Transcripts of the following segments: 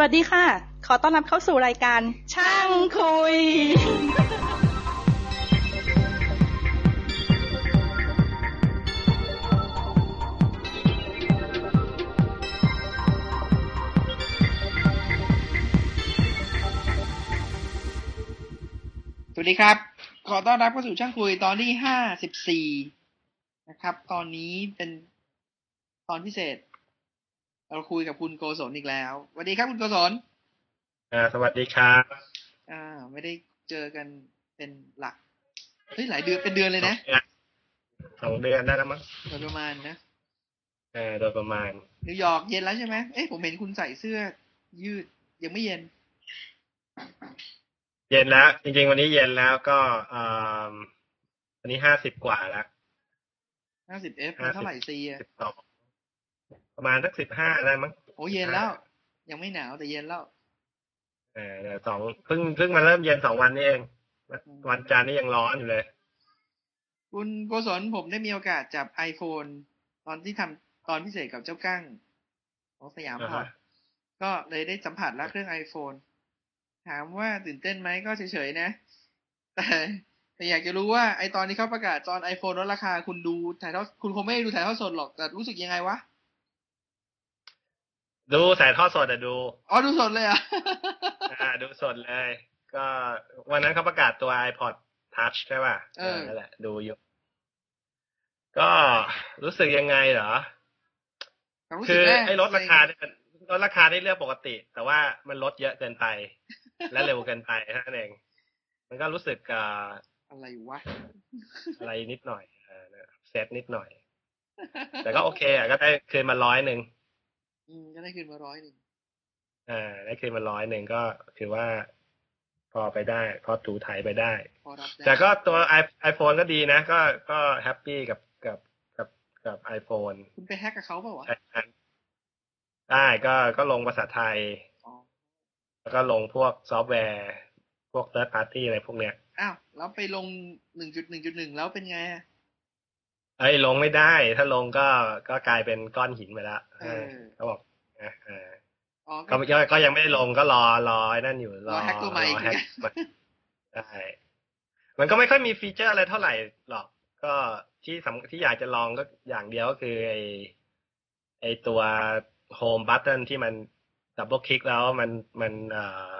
สวัสดีค่ะ ขอต้อนรับเข้าสู่รายการ ช่างคุย สวัสดีครับ ขอต้อนรับเข้าสู่ช่างคุยตอนที่ห้าสิบสี่นะครับ ตอนนี้เป็นตอนพิเศษ เราคุยกับคุณโกศลอีกแล้วสวัสดีครับคุณโกศลอ่าสวัสดีครับอ่า ไม่ได้เจอกันเป็นหลักเฮ้ยหลายเดือนเป็นเดือนเลยนะสองเดือนได้แล้วมั้งโดยประมาณนะเออโดยประมาณนิวยอร์กเย็นแล้วใช่ไหมเอ๊ะผมเห็นคุณใส่เสื้อ ยืดยังไม่เย็น เย็นแล้ว จริง ๆ วันนี้เย็นแล้วก็อ่าวันนี้ห้าสิบกว่าแล้วห้าสิบเอฟมันเท่าไหร่ซีอะสิบสอง ประมาณสักสิบห้าได้มั้งโอ้เย็นแล้ว ยังไม่หนาวแต่เย็นแล้วเออเดี๋ยวสองเพิ่งเพิ่งมาเริ่มเย็นสองวันนี้เอง วันจันทร์นี่ยังร้อนอยู่เลย คุณโกศลผมได้มีโอกาสจับ iPhone ตอนที่ทำตอนพิเศษกับเจ้ากั้งของสยามพอร์ตอ่าฮะก็เลยได้สัมผัสแล้วเครื่อง iPhone ถามว่าตื่นเต้นไหมก็เฉยๆนะ แต่แต่อยากจะรู้ว่าไอตอนที่เขาประกาศตอน iPhone ลดราคาคุณดูถ่ายทอดคุณคงไม่ได้ดูถ่ายทอดสดหรอก แต่รู้สึกยังไงวะ ดูสายทอดสดอะดู อ๋อ ดูสดเลยเหรอะอ่า ดูสดเลย ก็วันนั้นเขาประกาศตัว iPod Touch ใช่ป่ะเออนั่นแหละดูอยู่ ก็รู้สึกยังไงเหรอความรู้คืสึกอแรกไอ้ลดราคาเนี่ยมันลดราคาได้เรื่องปกติ แต่ว่ามันลดเยอะเกินไป และเร็วเกินไปเท่านั้นเอง มันก็รู้สึกอ่าอะไรวะ อะไรนิดหน่อยอ่าเซตนิดหน่อย แต่ก็โอเคอะก็ได้คืนมาร้อยหนึ่ง อืมก็ได้คืนมาร้อยหนึ่งอ่าได้คืนมาร้อยหนึ่งก็ถือว่าพอไปได้ พอถูถ่ายไปได้พอรับได้ แต่ก็ตัวไอโฟนก็ดีนะ ก็ก็แฮปปี้กับกับกับกับไอโฟนคุณไปแฮกกับเขาเปล่าวะได้ก็ก็ลงภาษาไทยอ๋อแล้วก็ลงพวกซอฟต์แวร์ พวก third party อะไรพวกเนี้ย อ้าว แล้วไปลงหนึ่งจุดหนึ่งจุดหนึ่งแล้วเป็นไงอะ เอ้ยลงไม่ได้ ถ้าลงก็ก็กลายเป็นก้อนหินไปแล้วเออเขาบอกนะเอออ๋อก็ก็ก็ยังไม่ได้ลงก็รอรอไอ้นั่นอยู่รอแฮ็กตัวใหม่อีกรอแฮ็กใช่มันก็ไม่ค่อยมี feature อะไรเท่าไหร่หรอก ก็ที่สำที่อยากจะลองก็อย่างเดียวก็คือไอไอตัวโฮมบัต t o n ที่มัน double click แล้วมันมันเอ่อ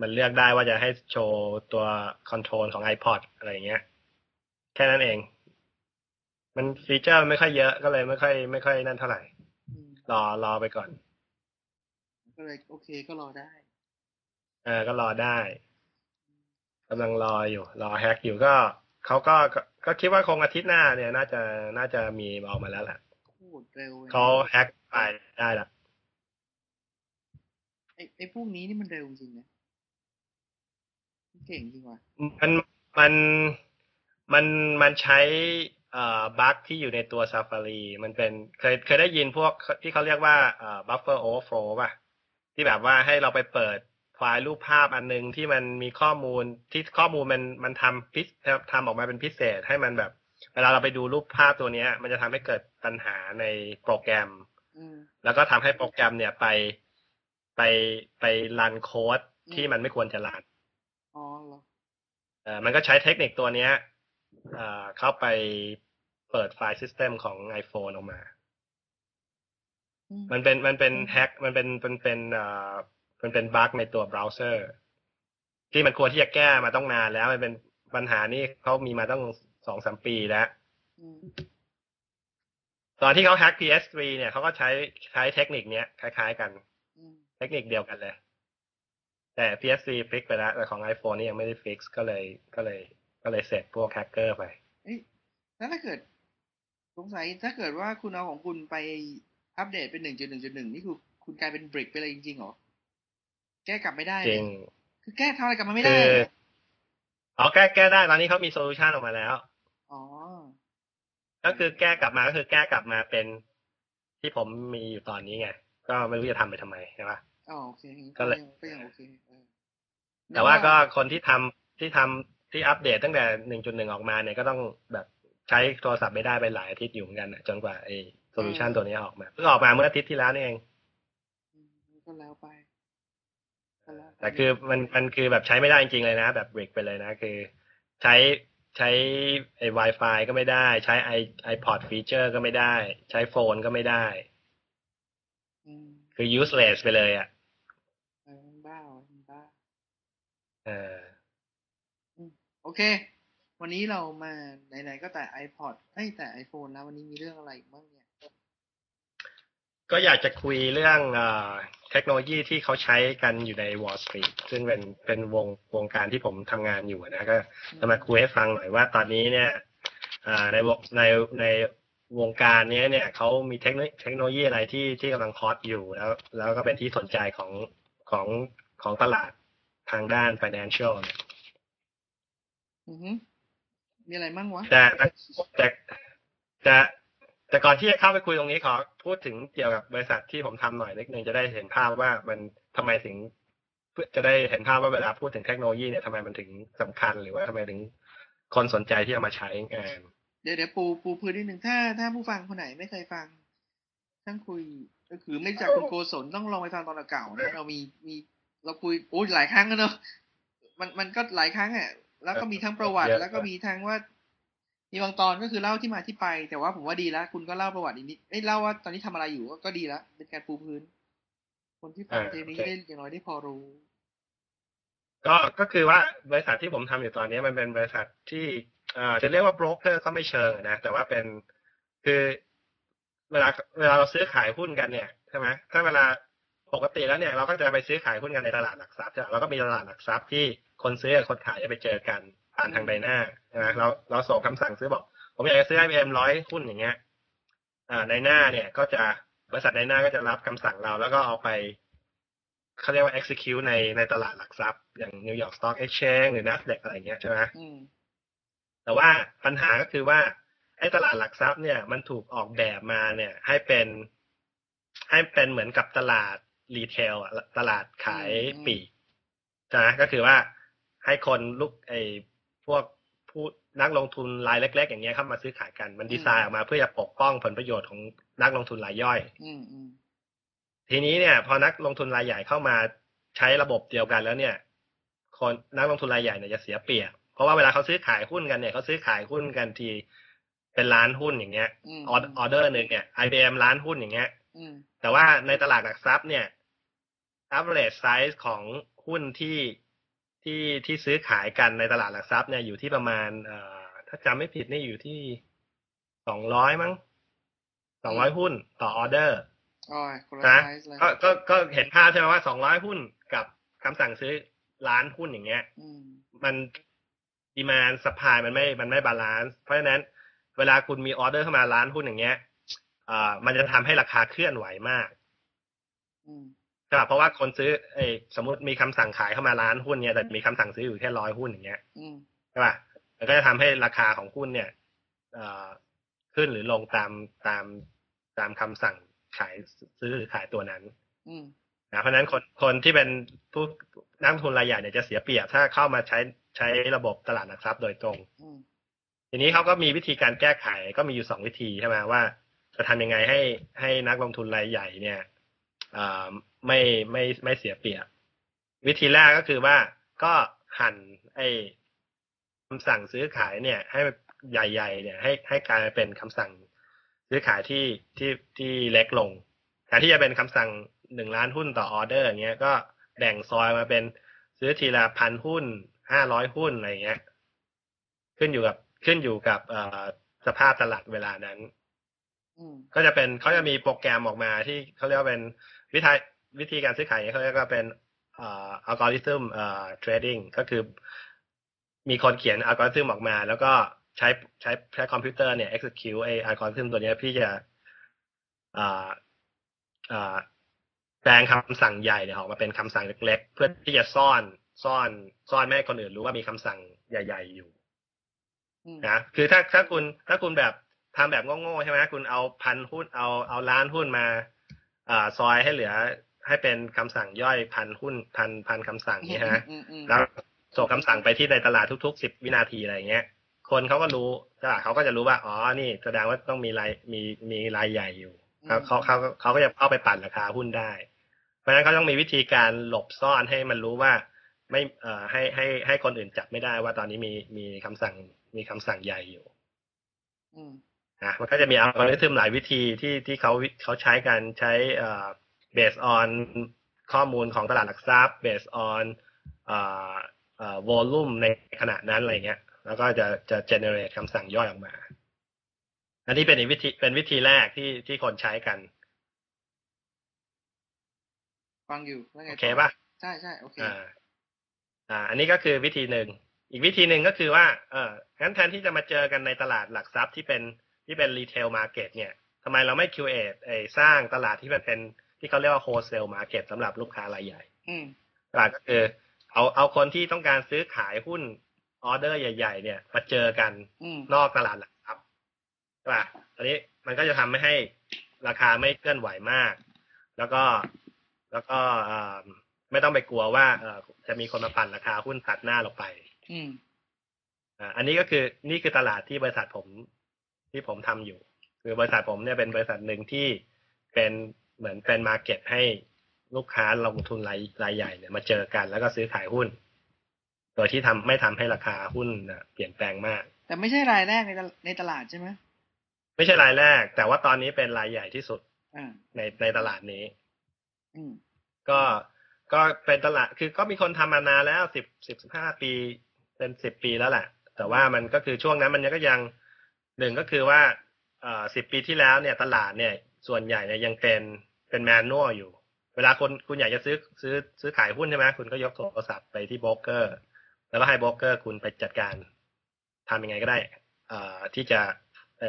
มันเลือกได้ว่าจะให้โชว์ตัว control ของ iPod อะไรอย่างเงี้ย แค่นั้นเอง มัน feature ไม่ค่อยเยอะก็เลยไม่ค่อยไม่ค่อยนั่นเท่าไหร่อืมรอรอไปก่อน ก็เลยโอเคก็รอได้เออก็รอได้กำลังรออยู่ รอแฮกอยู่ก็เขาก็ก็ก็คิดว่าคงอาทิตย์หน้าเนี่ย น่าจะน่าจะมีออกมาแล้วแหละโคตรเร็วลยเขาแฮกไปได้ละไอ้ไอ้พวกนี้นี่มันเร็วจริงนะมันเก่งจริงว่ะมันมันมันมันใช้เอ่อ บั๊กที่อยู่ในตัว Safari มันเป็นเคยเคยได้ยินพวกที่เขาเรียกว่าเอ่อ buffer overflow ป่ะ ที่แบบว่าให้เราไปเปิดไฟล์รูปภาพอันนึงที่มันมีข้อมูลที่ข้อมูลมันมันทำพิทำออกมาเป็นพิเศษให้มันแบบ เวลาเราไปดูรูปภาพตัวเนี้ยมันจะทำให้เกิดปัญหาในโปรแกรมอืมแล้วก็ทำให้โปรแกรมเนี่ยไปไปไปรันโค้ดที่มันไม่ควรจะรันอ๋อเหรอเอ่อมันก็ใช้เทคนิคตัวเนี้ย เอ่อเข้าไปเปิดไฟล์ System ของ iPhone ออกมาอืมมันเป็นมันเป็น hack มันเป็นเป็นเป็นเอ่อมันเป็น bug ในตัวเบราว์เซอร์ ที่มันควรที่จะแก้มาต้องนานแล้ว มันเป็นปัญหานี้เขามีมาต้องสองสามปีแล้วอืมตอนที่เขาแฮก PS3 เนี่ยเขาก็ใช้ใช้เทคนิคเนี้ยคล้าย ๆ กันอืมเทคนิคเดียวกันเลย แต่ PS4 fix ไปแล้วแต่ของ iPhone นี่ยังไม่ได้ fix ก็เลยก็เลย ก็เลยเสร็จพวกแฮกเกอร์ไปเอ้ยแล้วถ้าเกิดสงสัยถ้าเกิดว่าคุณเอาของคุณไปอัปเดตเป็นหนึ่งจุดหนึ่งจุดหนึ่งนี่คือคุณกลายเป็น brick ไปเลยจริงๆเหรอ แก้กลับไม่ได้ จริง คือแก้ทำอะไรกลับมาไม่ได้คือเหรออ๋อแก้แก้ได้ตอนนี้เขามี solution ออกมาแล้ว อ๋อ ก็คือแก้กลับมาก็คือแก้กลับมาเป็นที่ผมมีอยู่ตอนนี้ไง ก็ไม่รู้จะทำไปทำไมใช่ปะอ๋อโอเคงั้นก็เลยยังก็ยังโอเคเออแต่ว่าก็คนที่ทำที่ทำ ที่อัปเดตตั้งแต่หนึ่งจุดหนึ่งออกมาเนี่ยก็ต้องแบบใช้โทรศัพท์ไม่ได้ไปหลายอาทิตย์อยู่เหมือนกันน่ะจนกว่าไอ้ solution ตัวนี้ออกมาเพิ่งออกมาเมื่ออาทิตย์ที่แล้วนี่เองอืมก็แล้วไปแต่คือมันมันคือแบบใช้ไม่ได้จริงๆเลยนะ แบบ brick ไปเลยนะ คือใช้ใช้ไอ้ Wi-Fi ก็ไม่ได้ ใช้ไอ iPod feature ก็ไม่ได้ ใช้ phone ก็ไม่ได้อืมคือ useless ไปเลยอะเออมันบ้าว่ะมันบ้าเออ โอเค วันนี้เรามาไหนๆก็แต่ iPod เอ้ยแต่ iPhone แล้ววันนี้มีเรื่องอะไรอีกบ้างเนี่ย ก็อยากจะคุยเรื่องเทคโนโลยีที่เขาใช้กันอยู่ใน Wall Street ซึ่งเป็นเป็นวงวงการที่ผมทำงานอยู่นะก็จะมาคุยให้ฟังหน่อยว่าตอนนี้เนี่ยในในในวงการนี้เนี่ยเขามีเทคโนเทคโนโลยีอะไรที่ที่กำลังฮอตอยู่แล้ว แล้วก็เป็นที่สนใจของของของตลาดทางด้าน financial เนี่ย อือฮึมีอะไรมั่งวะแต่แต่แต่แต่แต่ก่อนที่จะเข้าไปคุยตรงนี้ขอพูดถึงเกี่ยวกับบริษัทที่ผมทำหน่อยนิดนึงจะได้เห็นภาพว่ามันทำไมถึงเพื่อจะได้เห็นภาพว่าเวลาพูดถึงเทคโนโลยีเนี่ยทำไมมันถึงสำคัญหรือว่าทำไมถึงคนสนใจที่เอามาใช้งานเดี๋ยวเดี๋ยวปูปูพื้นนิดหนึ่งถ้าถ้าผู้ฟังคนไหนไม่เคยฟังช่างคุยก็คือไม่จากคุณโกศลต้องลองไปฟังตอนเก่าๆนะเรามีมีเราคุยโอ้ยหลายครั้งแล้วเนอะมันมันก็หลายครั้งอะ แล้วก็มีทั้งประวัติเยอะแล้วก็มีทั้งว่า มีบางตอนก็คือเล่าที่มาที่ไป แต่ว่าผมว่าดีแล้วคุณก็เล่าประวัติอีกนิดเอ้ยเล่าว่าตอนนี้ทำอะไรอยู่ก็ก็ดีแล้วเป็นการปูพื้น คนที่ฟังเทปนี้ได้อย่างน้อยได้พอรู้ ก็ก็คือว่าบริษัทที่ผมทำอยู่ตอนนี้มันเป็นบริษัทที่เอ่อจะเรียกว่าโบรกเกอร์ก็ไม่เชิงนะแต่ว่าเป็นคือเวลาเวลาเราซื้อขายหุ้นกันเนี่ยใช่ไหมถ้าเวลาปกติแล้วเนี่ยเราก็จะไปซื้อขายหุ้นกันในตลาดหลักทรัพย์ใช่ไหมเราก็มีตลาดหลักทรัพย์ที่ คนซื้อกับคนขายจะไปเจอกันผ่านทางใบหน้าใช่ไหมเราเราส่งคำสั่งซื้อบอก ผมอยากจะซื้อ IBM ร้อยหุ้นอย่างเงี้ยอ่าในหน้าเนี่ยก็จะบริษัทในหน้าก็จะรับคำสั่งเรา แล้วก็เอาไปเขาเรียกว่า execute ในในตลาดหลักทรัพย์ อย่าง New York Stock Exchange หรือ NASDAQ อะไรเงี้ยใช่ไหมอืมแต่ว่าปัญหาก็คือว่าไอ้ตลาดหลักทรัพย์เนี่ยมันถูกออกแบบมาเนี่ย ให้เป็น ให้เป็นเหมือนกับตลาดรีเทลอะตลาดขายปลีกใช่ไหมก็คือว่า ให้คนลูกไอ้พวกผู้นักลงทุนรายเล็ก ๆ อย่างเงี้ยเข้ามาซื้อขายกันมันดีไซน์ออกมาเพื่อจะปกป้องผลประโยชน์ของนักลงทุนรายย่อยอืมอืมทีนี้เนี่ย พอนักลงทุนรายใหญ่เข้ามาใช้ระบบเดียวกันแล้วเนี่ย คนนักลงทุนรายใหญ่เนี่ยจะเสียเปรียบเพราะว่าเวลาเขาซื้อขายหุ้นกันเนี่ยเขาซื้อขายหุ้นกันทีเป็นล้านหุ้นอย่างเงี้ยอืมออเดอร์หนึ่งเนี่ย IBM ล้านหุ้นอย่างเงี้ยอืมแต่ว่าในตลาดหลักทรัพย์เนี่ย average size ของหุ้นที่ ที่ที่ซื้อขายกันในตลาดหลักทรัพย์เนี่ยอยู่ที่ประมาณเอ่อถ้าจำไม่ผิดนี่อยู่ที่สองร้อยมั้งสองร้อยหุ้นต่อออเดอร์อ๋อคนละนะไซส์เลยก็ก็ก็เห็นภาพใช่ไหมว่าสองร้อยหุ้นกับคำสั่งซื้อล้านหุ้นอย่างเงี้ยอืมมัน demand supply มันไม่มันไม่ balance เพราะฉะนั้นเวลาคุณมีออเดอร์เข้ามาล้านหุ้นอย่างเงี้ยอ่ามันจะทำให้ราคาเคลื่อนไหวมากอืมใช่ป่ะเพราะว่าคนซื้อเอยสมมติมีคำสั่งขายเข้ามาล้านหุ้นเนี่ยแต่มีคำสั่งซื้ออยู่แค่ร้อยหุ้นอย่างเงี้ยอืมใช่ป่ะมันก็จะทำให้ราคาของหุ้นเนี่ยเอ่อขึ้นหรือลงตามตามตามคำสั่งขายซื้อหรือขายตัวนั้นอืมนะเพราะฉะนั้นคนคนที่เป็นผู้นักลงทุนรายใหญ่เนี่ยจะเสียเปรียบถ้าเข้ามาใช้ใช้ระบบตลาดหลักทรัพย์โดยตรงอืมทีนี้เขาก็มีวิธีการแก้ไขก็มีอยู่สองวิธีใช่ไหมว่า จะทำยังไงให้ให้นักลงทุนรายใหญ่เนี่ยอ่า ไม่ไม่ไม่เสียเปรียบ วิธีแรกก็คือว่าก็หั่นไอ้คำสั่งซื้อขายเนี่ย ให้ใหญ่ ๆ เนี่ย ให้ให้กลายเป็นคำสั่งซื้อขายที่ที่ที่เล็กลงแทนที่จะเป็นคำสั่งหนึ่งล้านหุ้นต่อออเดอร์อย่างเงี้ยก็แบ่งซอยมาเป็นซื้อทีละพันหุ้นห้าร้อยหุ้นอะไรเงี้ย ขึ้นอยู่กับขึ้นอยู่กับเอ่อสภาพตลาดเวลานั้นอืมก็จะเป็นเขาจะมีโปรแกรมออกมาที่เขาเรียกว่าเป็น วิธีวิธีการซื้อขายเขาเรียกว่าเป็นเอ่ออัลกอริทึมเอ่อ trading ก็คือมีคนเขียนอัลกอริทึมออกมา แล้วก็ใช้ใช้ใช้คอมพิวเตอร์เนี่ย execute ไออัลกอริทึมตัวเนี้ยที่จะอ่าอ่าแปลงคำสั่งใหญ่เนี่ยออกมาเป็นคำสั่งเล็กๆ เพื่อที่จะซ่อนซ่อนซ่อนไม่ให้คนอื่นรู้ว่ามีคำสั่งใหญ่ ๆ อยู่อืมนะคือถ้าถ้าคุณถ้าคุณแบบทำแบบโง่ๆใช่ไหมคุณเอาพันหุ้นเอาเอาล้านหุ้นมาอ่า ซอยให้เหลือให้เป็นคำสั่งย่อยพันหุ้นพันพันคำสั่งนี้ฮะอืมอืมแล้วส่งคำสั่งไปที่ในตลาดทุกๆสิบวินาทีอะไรเงี้ย คนเขาก็รู้ตลาดเขาก็จะรู้ว่าอ๋อนี่แสดงว่าต้องมีรายมีมีรายใหญ่อยู่เขาเขาเขาเขาก็จะเข้าไปปั่นราคาหุ้นได้ เพราะฉะนั้นเขาต้องมีวิธีการหลบซ่อนให้มันรู้ว่าไม่เอ่อให้ให้ให้คนอื่นจับไม่ได้ว่าตอนนี้มีมีคำสั่งมีคำสั่งใหญ่อยู่ อืม นะมันก็จะมีอัลกอริทึมหลายวิธีที่ที่เขาเขาใช้กันใช้เอ่อ based on ข้อมูลของตลาดหลักทรัพย์ based on เอ่อเอ่อ volume ในขณะนั้นอะไรเงี้ย แล้วก็จะจะ generate คำสั่งย่อยออกมา อันนี้เป็นอีกวิธีเป็นวิธีแรกที่ที่คนใช้กัน ฟังอยู่แล้วไงโอต่เคป่ะใช่ใช่โอเคอ่าอ่า อันนี้ก็คือวิธีหนึ่งอีกวิธีหนึ่งก็คือว่า เอองั้นแทนที่จะมาเจอกันในตลาดหลักทรัพย์ที่เป็น ที่เป็น retail market เนี่ยทำไมเราไม่ create ไอ้สร้างตลาดที่มันเป็นที่เขาเรียกว่า wholesale market สำหรับลูกค้ารายใหญ่อืมตลาดก็คือเอาเอาคนที่ต้องการซื้อขายหุ้นออเดอร์ใหญ่ ๆ เนี่ย มาเจอกันอืมนอกตลาดหลักทรัพย์ใช่ป่ะตอนนี้มันก็จะทำไม่ให้ราคาไม่เคลื่อนไหวมาก แล้วก็แล้วก็เอ่อไม่ต้องไปกลัวว่าเอ่อจะมีคนมาปั่นราคาหุ้นตัดหน้าเราไปอืมอ่าอันนี้ก็คือนี่คือตลาดที่บริษัทผม ที่ผมทำอยู่ คือบริษัทผมเนี่ยเป็นบริษัทหนึ่งที่เป็นเหมือนเป็นมาร์เก็ตให้ลูกค้าลงทุนรายรายใหญ่เนี่ยมาเจอกันแล้วก็ซื้อขายหุ้น โดยที่ทำไม่ทำให้ราคาหุ้นน่ะเปลี่ยนแปลงมาก แต่ไม่ใช่รายแรกในตลในตลาดใช่ไหมไม่ใช่รายแรก แต่ว่าตอนนี้เป็นรายใหญ่ที่สุดอ่าในในตลาดนี้อืมก็ก็เป็นตลาด คือก็มีคนทำมานานแล้วสิบสิบสิบห้าปี เป็นสิบปีแล้วแหละแต่ว่ามันก็คือช่วงนั้นมันก็ยัง หนึ่งก็คือว่าเอ่อสิบปีที่แล้วเนี่ยตลาดเนี่ยส่วนใหญ่เนี่ยยังเป็นเป็นแมนนวลอยู่ เวลาคนคุณอยากจะซื้อซื้อซื้อขายหุ้นใช่ไหมคุณก็ยกโทรศัพท์ไปที่โบรกเกอร์ แล้วก็ให้โบรกเกอร์คุณไปจัดการทำยังไงก็ได้เอ่อที่จะไอ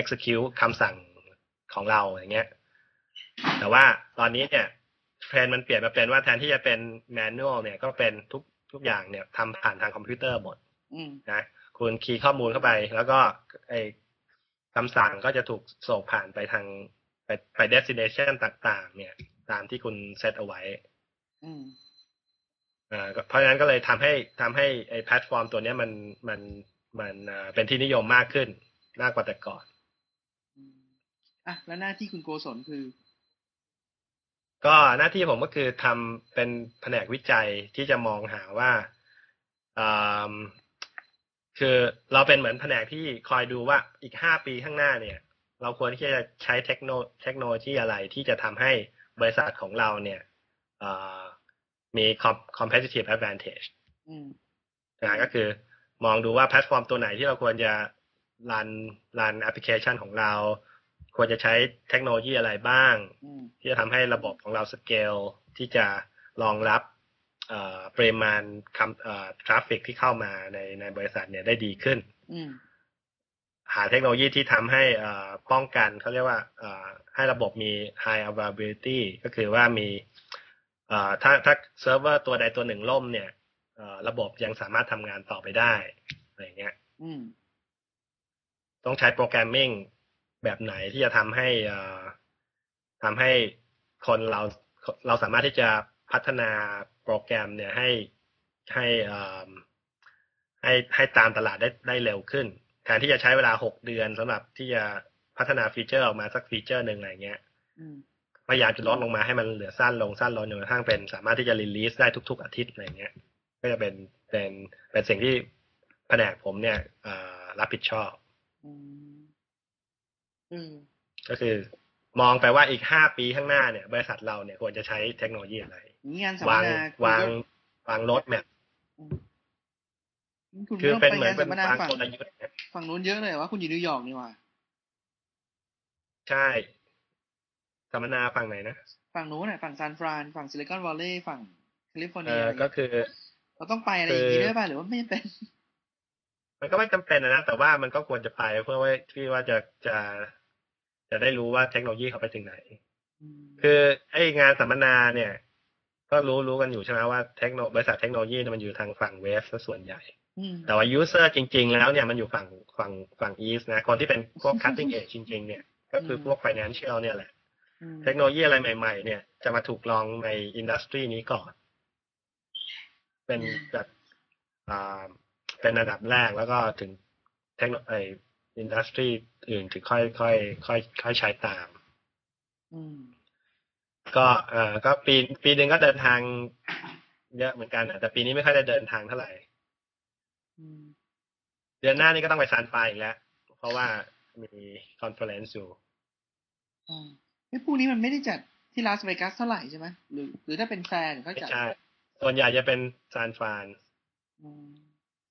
execute คำสั่งของเราอย่างเงี้ย แต่ว่าตอนนี้เนี่ยเทรนด์มันเปลี่ยนมาเป็นว่าแทนที่จะเป็นแมนนวลเนี่ยก็เป็นทุกทุกอย่างเนี่ยทำผ่านทางคอมพิวเตอร์หมดอืมนะ คุณคีย์ข้อมูลเข้าไป แล้วก็ไอคำสั่งก็จะถูกส่งผ่านไปทางไปไป destination ต่าง ๆ เนี่ย ตามที่คุณเซตเอาไว้อืมอ่าก็เพราะฉะนั้นก็เลยทำให้ทำให้ไอแพลตฟอร์มตัวเนี้ยมันมันมันอ่าเป็นที่นิยมมากขึ้นมากกว่าแต่ก่อนอืมอะแล้วหน้าที่คุณโกศลคือ ก็หน้าที่ผมก็คือทำเป็นแผนกวิจัยที่จะมองหาว่าอ่า คือเราเป็นเหมือนแผนกที่คอยดูว่าอีกห้าปีข้างหน้าเนี่ย เราควรที่จะใช้เทคโนเทคโนโลยีอะไรที่จะทำให้บริษัทของเราเนี่ยอ่ามี com- competitive advantage อืมนะก็คือมองดูว่าแพลตฟอร์มตัวไหนที่เราควรจะ run run application ของเรา ควรจะใช้เทคโนโลยีอะไรบ้างอืมที่จะทำให้ระบบของเราสเกลที่จะรองรับเอ่อ ปริมาณคำเอ่อ traffic ที่เข้ามาในในบริษัทเนี่ยได้ดีขึ้นอืมหาเทคโนโลยีที่ทำให้เอ่อป้องกันเขาเรียกว่าเอ่อให้ระบบมี high availability ก็คือว่ามีเอ่อถ้าถ้าเซิร์ฟเวอร์ตัวใดตัวหนึ่งล่มเนี่ยเอ่อระบบยังสามารถทำงานต่อไปได้อะไรอย่างเงี้ยอืมต้องใช้ programming แบบไหนที่จะทำให้เอ่อทำให้คนเราเราสามารถที่จะพัฒนา โปรแกรมเนี่ยให้ให้เอ่อให้ให้ตามตลาดได้ได้เร็วขึ้น แทนที่จะใช้เวลาหกเดือนสำหรับที่จะพัฒนาฟีเจอร์ออกมาสักฟีเจอร์หนึ่งอะไรเงี้ยอืมพยายามจะลดลงมาให้มันเหลือสั้นลงสั้นลงจนกระทั่งเป็นสามารถที่จะ release ได้ทุก ๆ อาทิตย์อะไรเงี้ย ก็จะเป็นเป็นเป็นสิ่งที่แผนกผมเนี่ยเอ่อรับผิดชอบอืมอืมก็คือ มองไปว่าอีกห้าปีข้างหน้าเนี่ย บริษัทเราเนี่ยควรจะใช้เทคโนโลยีอะไรอย่างนี้งานสัมมวางนาคุณวางก็วางรถแมพอืมคุณคือต้องเป็นไปเหมือนงานเป็สันมมนาวางฝั่งกลยุทธ์เนี่ยฝั่งนู้นเยอะเลยว่าคุณอยู่นิวยอร์กนี่หว่าใช่สัมมนาฝั่งไหนนะ ฝั่งนู้นน่ะฝั่งซานฟราน ฝั่งซิลิคอนวัลเลย์ฝั่งแคลิฟอร์เอเนียอก็คือ เราต้องไปอะไรอย่างนี้คือด้วยป่ะหรือว่าไม่เป็น มันก็ไม่จำเป็นนะแต่ว่ามันก็ควรจะไปเพื่อว่าที่ว่าจะจะ จะได้รู้ว่าเทคโนโลยีเขาไปถึงไหน คือไอ้งานสัมมนาเนี่ย ก็รู้รู้กันอยู่ใช่ไหมว่าเทคโนบริษัทเทคโนโลยีเนี่ยมันอยู่ทางฝั่งเวสซะส่วนใหญ่อืมแต่ว่า user จริง ๆ แล้วเนี่ยมันอยู่ฝั่งฝั่งฝั่ง east นะคนที่เป็นพวก cutting edge จริง ๆ เนี่ย ก็คือพวก financial เนี่ยแหละอืมเทคโนโลยีอะไรใหม่ ๆ เนี่ยจะมาถูกลองในอินดัสทรีนี้ก่อน เป็นแบบอ่าเป็นระดับแรกแล้วก็ถึงเทคโนโลยี industry อื่นถึงค่อยค่อยค่อยค่อยใช้ตามอืมก็เออก็ปีปีหนึ่งก็เดินทางเยอะเหมือนกันอะแต่ปีนี้ไม่ค่อยได้เดินทางเท่าไหร่อืมเดือนหน้านี่ก็ต้องไปซานฟรานอีกแล้ว เพราะว่ามี conference อยู่อ่าไอ้พวกนี้มันไม่ได้จัดที่ลาสเวกัสเท่าไหร่ใช่ไหมหรือ หรือถ้าเป็นแฟนเขาไม่จัดใช่ส่วนใหญ่จะเป็นซานฟรานอืม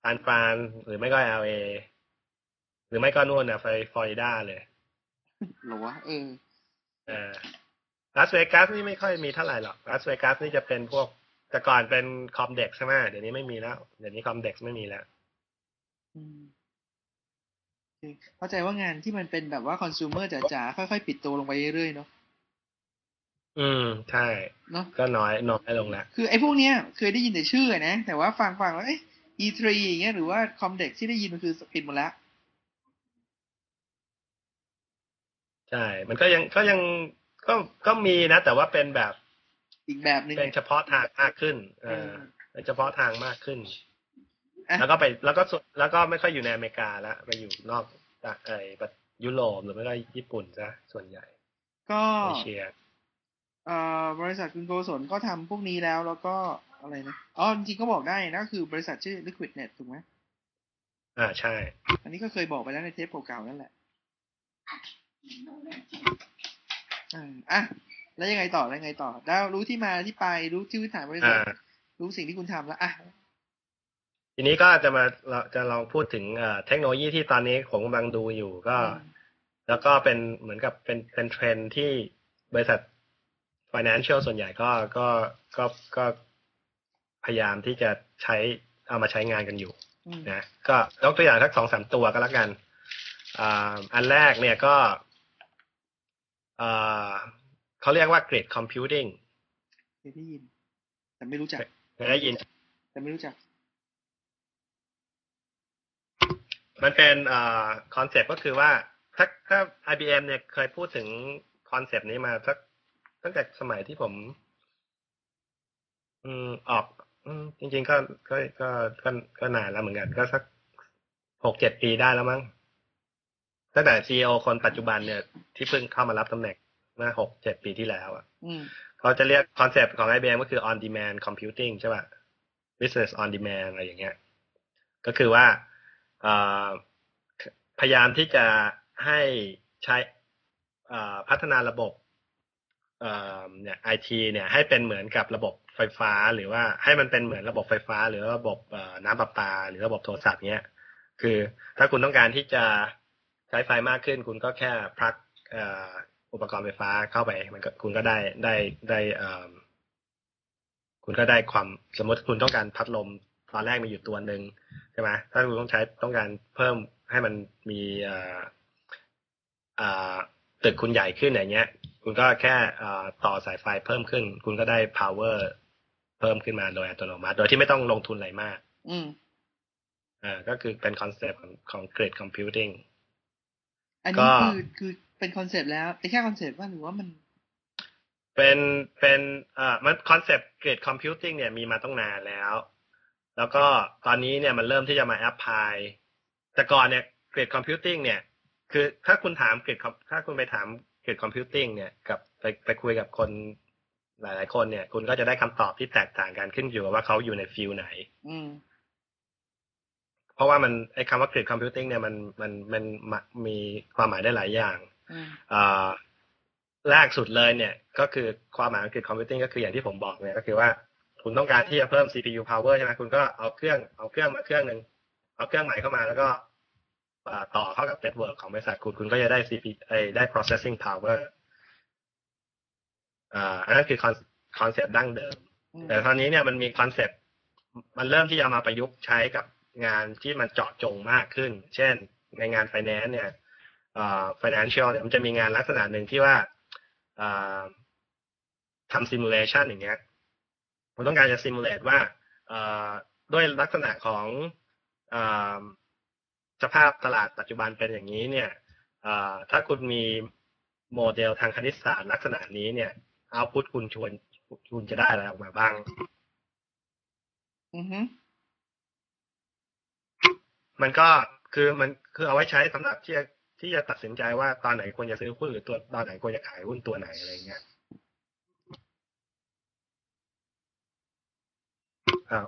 ซานฟรานหรือไม่ก็เอลเอ หรือไม่ก็นู่นนะไปฟลอริดาเลยเหรอวะเออเออลาสเวกัสนี่ไม่ค่อยมีเท่าไหร่หรอกลาสเวกัสนี่จะเป็นพวกแต่ก่อนเป็นคอมเด็กใช่ไหมเดี๋ยวนี้ไม่มีแล้ว เดี๋ยวนี้คอมเด็กไม่มีแล้วอืมโอเคเข้าใจว่างานที่มันเป็นแบบว่าคอน sumer จ๋าๆค่อยๆ ปิดตัวลงไปเรื่อยๆเนาะอืม ใช่เนาะก็น้อยน้อยลงแล้วคือไอ้พวกเนี้ยเคยได้ยินแต่ชื่อนะ แต่ว่าฟังฟังๆแล้วเอ๊ะ E3 อย่างเงี้ยหรือว่า Comdex ที่ได้ยินมันคือปิดหมดแล้ว ใช่ มันก็ยังก็ยังก็ก็มีนะ แต่ว่าเป็นแบบอีกแบบหนึ่งเป็นเฉพาะทางมากขึ้น เอออืมเป็นเฉพาะทางมากขึ้นอะแล้วก็ไปแล้วก็สุดแล้วก็ไม่ค่อยอยู่ในอเมริกาแล้วไปอยู่นอกจากไอ้ประยุโรปหรือไม่ก็ญี่ปุ่นซะส่วนใหญ่ ก็เอเชียเอ่อบริษัทคุณโกศลก็ทำพวกนี้แล้วแล้วก็อะไรนะอ๋อจริงๆก็บอกได้นะก็คือบริษัทชื่อ Liquidnet ถูกไหมอ่าใช่ อันนี้ก็เคยบอกไปแล้วในเทปเก่าๆนั่นแหละ อ่าอะแล้วยังไงต่อแล้วยังไงต่อ แล้วรู้ที่มาที่ไปรู้ชื่อพื้นฐานบริษัทอ่ารู้สิ่งที่คุณทำแล้วอะทีนี้ก็จะมาเราจะลองพูดถึงเอ่อเทคโนโลยีที่ตอนนี้ผมกำลังดูอยู่ก็อืมแล้วก็เป็นเหมือนกับเป็นเป็นเทรนด์ที่บริษัท financial ส่วนใหญ่ก็ก็ก็ก็พยายามที่จะใช้เอามาใช้งานกันอยู่อืมนะก็ยกตัวอย่างสักสองสามตัวก็แล้วกันอ่าอันแรกเนี่ยก็อ่า เขาเรียกว่า grid computing เคยได้ยิน แต่ไม่รู้จักเคยได้ยิน แต่ไม่รู้จัก มันเป็นอ่าคอนเซปต์ก็คือว่าถ้าถ้า IBM เนี่ยเคยพูดถึงคอนเซปต์นี้มาสักตั้งแต่สมัยที่ผม อืมออกอืมจริงๆก็ก็ก็ก็ก็นานแล้วเหมือนกัน ก็สักหกเจ็ดปีได้แล้วมั้ง ตั้งแต่ CEO คนปัจจุบันเนี่ยที่เพิ่งเข้ามารับตำแหน่งเมื่อหกเจ็ดปีที่แล้วอะอืมเขาจะเรียกคอนเซปต์ของ IBM ก็คือ on demand computing ใช่ป่ะ business on demand อะไรอย่างเงี้ย ก็คือว่าเอ่อพยายามที่จะให้ใช้เอ่อพัฒนาระบบเอ่อเนี่ย IT เนี่ยให้เป็นเหมือนกับระบบไฟฟ้า หรือว่าให้มันเป็นเหมือนระบบไฟฟ้า หรือระบบเอ่อน้ำประปา หรือระบบโทรศัพท์เนี้ย คือถ้าคุณต้องการที่จะ ใช้ไฟมากขึ้น คุณก็แค่พลักเอ่ออุปกรณ์ไฟฟ้าเข้าไป มันก็คุณก็ได้ได้ได้เอ่อคุณก็ได้ความสมมติคุณต้องการพัดลมตอนแรกมีอยู่ตัวหนึ่งใช่ไหมถ้าคุณต้องใช้ต้องการเพิ่มให้มันมีเอ่อเอ่อตึกคุณใหญ่ขึ้นอย่างเงี้ย คุณก็แค่เอ่อต่อสายไฟเพิ่มขึ้น คุณก็ได้ power เพิ่มขึ้นมาโดยอัตโนมัติ โดยที่ไม่ต้องลงทุนอะไรมาก อืมอ่าก็คือเป็นคอนเซปต์ของของ grid computing อันนี้คือคือเป็นคอนเซปต์แล้วเป็นแค่คอนเซปต์ว่าหรือว่ามัน เป็นเป็นเอ่อมันคอนเซปต์ grid computing เนี่ยมีมาตั้งนานแล้ว แล้วก็ตอนนี้เนี่ยมันเริ่มที่จะมา apply แต่ก่อนเนี่ย grid computing เนี่ยคือถ้าคุณถาม grid com- ถ้าคุณไปถาม grid computing เนี่ยกับไปไปคุยกับคนหลาย ๆ คนเนี่ย คุณก็จะได้คำตอบที่แตกต่างกันขึ้นอยู่กับว่าเขาอยู่ในฟิลไหน อืม เพราะว่ามันไอ้คำว่า grid computing เนี่ยมันมันมันมันมีความหมายได้หลายอย่างอืมอ่าแรกสุดเลยเนี่ย ก็คือความหมายของ grid computing ก็คืออย่างที่ผมบอกเนี่ยก็คือว่าคุณต้องการที่จะเพิ่ม CPU power ใช่ไหมคุณก็เอาเครื่องเอาเครื่องมาเครื่องหนึ่งเอาเครื่องใหม่เข้ามาแล้วก็อ่าต่อเข้ากับ network ของบริษัทคุณคุณก็จะได้ CPU เอ้ยได้ processing power อ่าอันนั้นคือคอนเซปต์ดั้งเดิมอืมแต่ตอนนี้เนี่ยมันมีคอนเซปต์มันเริ่มที่จะมาประยุกต์ใช้กับ งานที่มันเจาะจงมากขึ้น เช่น ในงาน finance เนี่ยเอ่อ financial เนี่ยมันจะมีงานลักษณะหนึ่งที่ว่าเอ่อทำ simulation อย่างเงี้ยผมต้องการจะ simulate ว่าเอ่อด้วยลักษณะของเอ่อสภาพตลาดปัจจุบันเป็นอย่างนี้เนี่ยถ้าคุณมีโมเดลทางคณิตศาสตร์ลักษณะนี้เนี่ยเอาพุทคุณชวนคุณจะได้อะไรออกมาบ้าง อือฮึ มันก็คือมันคือเอาไว้ใช้สำหรับที่จะที่จะตัดสินใจว่าตอนไหนควรจะซื้อหุ้นหรือตัวตอนไหนควรจะขายหุ้นตัวไหนอะไรเงี้ย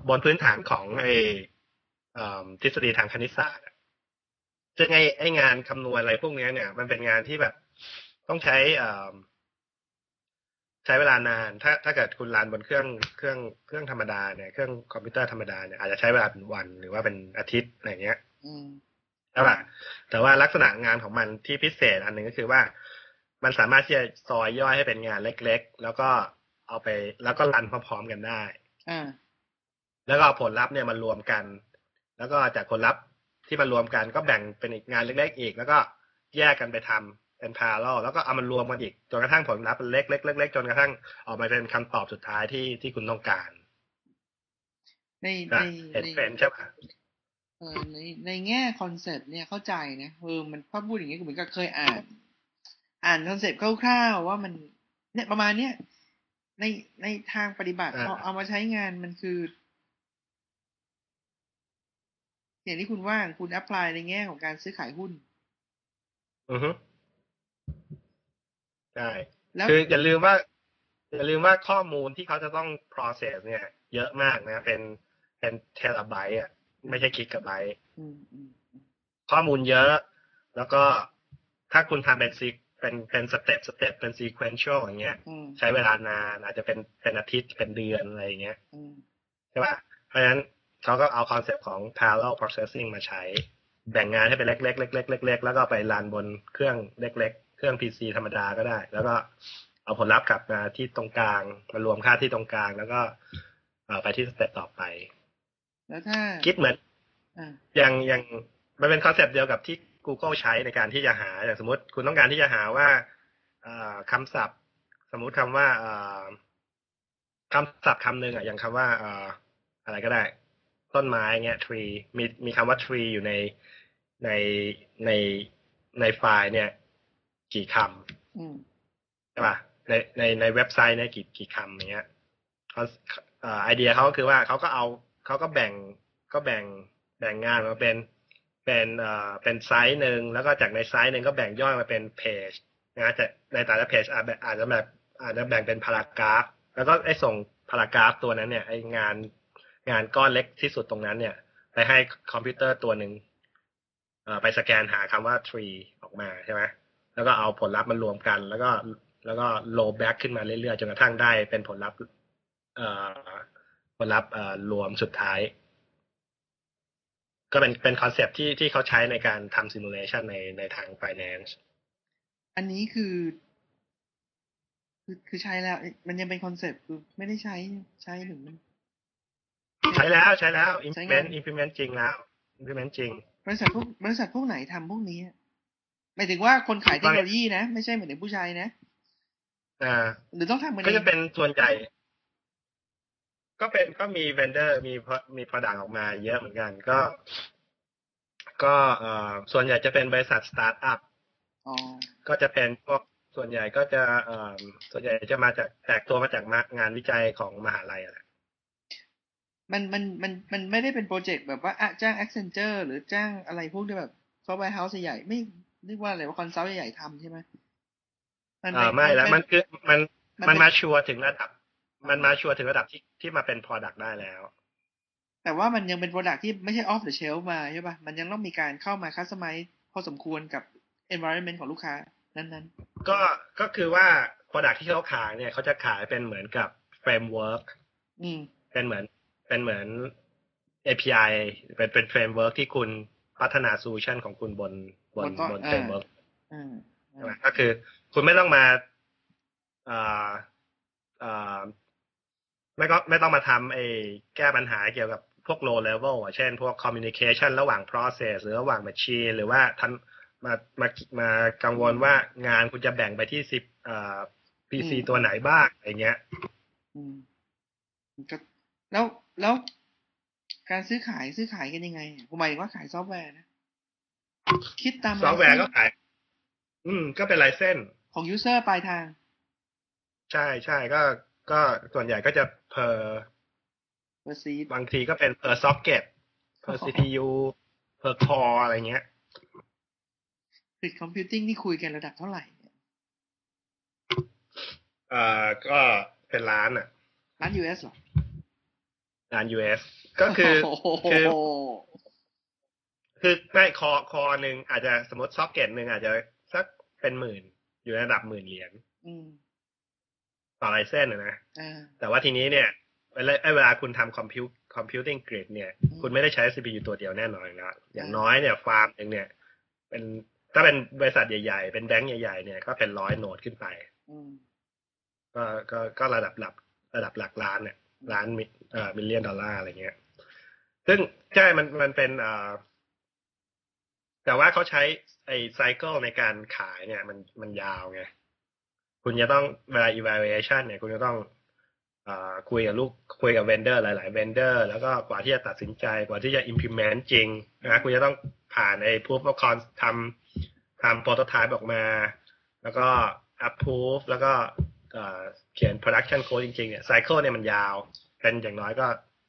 บนพื้นฐานของไอทฤษฎีทางคณิตศาสตร์จะไงไองานคำนวณอะไรพวกนี้เนี่ย มันเป็นงานที่แบบ ต้องใช้อ ช้เวลานาน ถ้าถ้าเกิดคุณรันบนเครื่องเครื่องเครื่องธรรมดาเนี่ยเครื่องคอมพิวเตอร์ธรรมดาเนี่ยอาจจะใช้เวลาเป็นวันหรือว่าเป็นอาทิตย์อะไรเงี้ยอืมใช่ป่ะแต่ว่าลักษณะงานของมันที่พิเศษอันหนึ่งก็คือว่า มันสามารถที่จะซอยย่อยให้เป็นงานเล็ก ๆ แล้วก็เอาไป แล้วก็รันพร้อมๆกันได้อ่าแล้วก็เอาผลลัพธ์เนี่ยมันรวมกัน แล้วก็จากผลลัพธ์ที่มันรวมกันก็แบ่งเป็นอีกงานเล็ก ๆ อีก แล้วก็แยกกันไปทำเป็น parallel แล้วก็เอามันรวมกันอีกจนกระทั่งผลลัพธ์เป็นเล็กๆเล็กๆจนกระทั่งออกมาเป็นคำตอบสุดท้ายที่ที่คุณต้องการในนะในเห็นในเป็นใช่ปะเออในในแง่คอนเซปต์เนี่ยเข้าใจนะเออมันพอพูดอย่างนี้ก็เหมือนกับเคยอ่าน อ่านคอนเซปต์คร่าวๆว่ามันเนี่ยประมาณเนี้ยในในทางปฏิบัติพอเอามาใช้งานมันคืออย่างที่คุณว่าคุณแอพพลายในแง่ของการซื้อขายหุ้น อือฮึ ใช่แล้วคืออย่าลืมว่า อย่าลืมว่าข้อมูลที่เขาจะต้อง process เนี่ย เยอะมากนะ เป็นเป็นเทราไบต์อะ ไม่ใช่กิกะไบต์อืมอืมข้อมูลเยอะ แล้วก็ถ้าคุณทำเป็นซีเป็นเป็นสเต็ปสเต็ปเป็น sequential อย่างเงี้ยอืมใช้เวลานานอาจจะเป็นเป็นอาทิตย์เป็นเดือนอะไรอย่างเงี้ยอืมใช่ป่ะเพราะฉะนั้นเขาก็เอาคอนเซปต์ของ parallel processing มาใช้ แบ่งงานให้เป็นเล็กๆเล็กๆเล็กๆแล้วก็ไปรันบนเครื่องเล็กๆ เครื่อง PC ธรรมดาก็ได้ แล้วก็เอาผลลัพธ์กลับมาที่ตรงกลางมารวมค่าที่ตรงกลาง แล้วก็เอ่อไปที่สเต็ปต่อไป แล้วถ้าคิดเหมือนอ่าอย่างอย่างมันเป็นคอนเซปต์เดียวกับที่ Google ใช้ในการที่จะหาอย่างสมมติคุณต้องการที่จะหาว่าเอ่อคำศัพท์ สมมุติคำว่าเอ่อคำศัพท์คำหนึ่งอะอย่างคำว่าเอ่ออะไรก็ได้ ต้นไม้เงี้ย tree มีมีคำว่า tree อยู่ในในในในไฟล์เนี่ย กี่คอืมำใช่ป่ะในในในเว็บไซต์เนี่ยกี่กี่คำอย่างเงี้ยเขาเอ่อไอเดียเขาก็คือว่าเขาก็เอาเขาก็แบ่งก็แบ่งแบ่งงานมาเป็นเป็นเอ่อเป็นไซต์หนึ่งแล้วก็จากในไซต์หนึ่งก็แบ่งย่อยมาเป็นเพจนะแต่ในแต่ละเพจอาจอาจจะแบบอาจจะแบ่งเป็น paragraph แล้วก็ไอ้ส่ง paragraph ตัวนั้นเนี่ยไอ้งานงานก้อนเล็กที่สุดตรงนั้นเนี่ย ไปให้คอมพิวเตอร์ตัวหนึ่งเอ่อไปสแกนหาคำว่า tree ออกมาใช่ไหม แล้วก็เอาผลลัพธ์มารวมกัน แล้วก็แล้วก็ roll back ขึ้นมาเรื่อยๆจนกระทั่งได้เป็นผลลัพธ์เอ่อผลลัพธ์เอ่อรวมสุดท้าย ก็เป็นเป็นคอนเซปต์ที่ที่เขาใช้ในการทำ simulation ในในทาง finance อันนี้คือคือคือใช้แล้ว มันยังเป็นคอนเซปต์คือไม่ได้ใช้ใช้หรือมันใช้แล้วใช้แล้วใช้งาน implement implement จริงแล้ว implement จริง บริษัทพวกบริษัทพวกไหนทำพวกนี้อะ หมายถึงว่าคนขายเทคโนโลยีนะ ไม่ใช่เหมือนถึงผู้ชายนะอ่าหรือต้องทำกันก็เอจะงเป็นส่วนใหญ่ ก็เป็นก็มี vendor มีมี product ออกมาเยอะเหมือนกันก็ ก็เอ่อส่วนใหญ่จะเป็นบริษัทสตาร์ทอัพอ๋อก็จะเป็นพวกส่วนใหญ่ก็จะเอ่อส่วนใหญ่จะมาจากแตกตัวมาจากมางานวิจัยของมหาลัยอะแหละมันมันมันมันไม่ได้เป็นโปรเจกต์แบบว่าอะจ้าง Accenture หรือจ้างอะไรพวกที่แบบsoftware house ใหญ่ๆไม่ เรียกว่าอะไรว่า consult ใหญ่ๆทำใช่ไหมมันอ่าไม่แล้วมันคือมันมันมันเป็น mature ถึงระดับ มัน mature ถึงระดับที่ที่มาเป็น product ได้แล้ว แต่ว่ามันยังเป็น product ที่ไม่ใช่ off the shelf มาใช่ป่ะ มันยังต้องมีการเข้ามา customize พอสมควรกับ environment ของลูกค้านั้นก็ก็คือว่า product ที่เขาขายเนี่ยเขาจะขายเป็นเหมือนกับ framework ๆอืมเป็นเหมือนเป็นเหมือน API เป็นเป็น framework ที่คุณพัฒนา solution ของคุณบน บนบนต้นบนอ่า framework อ่าใช่ไหมก็คือ คุณไม่ต้องมาเอ่อเอ่อไม่ก็ไม่ต้องมาทำไอ้แก้ปัญหาเกี่ยวกับพวก low level อะเช่น พวก communication ระหว่าง process หรือระหว่าง machine หรือว่าทำมามามากังวลว่างานคุณจะแบ่งไปที่สิบเอ่อ PC ตัวไหนบ้างอะไรเงี้ยอืมก็แล้วแล้วการซื้อขายซื้อขายกันยังไงอะผมหมายถึงว่าขายซอฟต์แวร์นะ คิดตามซอฟต์แวร์ก็ license ขาย อืม ก็เป็น licenseของ user ปลายทาง ใช่ใช่ก็ก็ส่วนใหญ่ก็จะ per per seat บางทีก็เป็น per socket per อ๋อ CPU per core อะไรเงี้ย grid computing นี่คุยกันระดับเท่าไหร่เนี่ยเอ่อก็เป็นล้านอะร้าน US เหรอร้าน US ก็คือโอ้โหคือ คือไม่คอคอหนึ่งอาจจะสมมติซ็อกเก็ตหนึ่งอาจจะสักเป็นหมื่น อยู่ในระดับหมื่นเหรียญอืมต่อ license นะนะอ่าแต่ว่าทีนี้เนี่ยเวลาไอ้เวลาคุณทำ compu computing grid เนี่ยอืมคุณไม่ได้ใช้ CPU ตัวเดียวแน่นอนอยู่แล้วอย่างอ่าน้อยเนี่ยฟาร์มหนึ่งเนี่ย เป็นถ้าเป็นบริษัทใหญ่ๆ เป็นแบงก์ใหญ่ๆเนี่ยก็เป็นร้อยโนดขึ้นไปอืมก็ก็ก็ระดับหลักระดับหลักล้านเนี่ยล้านมิเอ่อมิลเลียนดอลลาร์อะไรเงี้ย ซึ่งใช่มันมันเป็นเอ่อ แต่ว่าเขาใช้ไอ้ไซเคิลในการขายเนี่ย มันมันยาวไงคุณจะต้องเวลา evaluation เนี่ย คุณจะต้องอคุยกับลูกคุยกับ vendor หลาย ๆ vendor แล้วก็กว่าที่จะตัดสินใจกว่าที่จะ implement จริงนะคุณจะต้องผ่านไอ้ proof of concept ทำทำ prototype ออกมา แล้วก็ approve แล้วก็เขียน production code จริง ๆ เนี่ย cycle เนี่ยมันยาว เป็นอย่างน้อยก็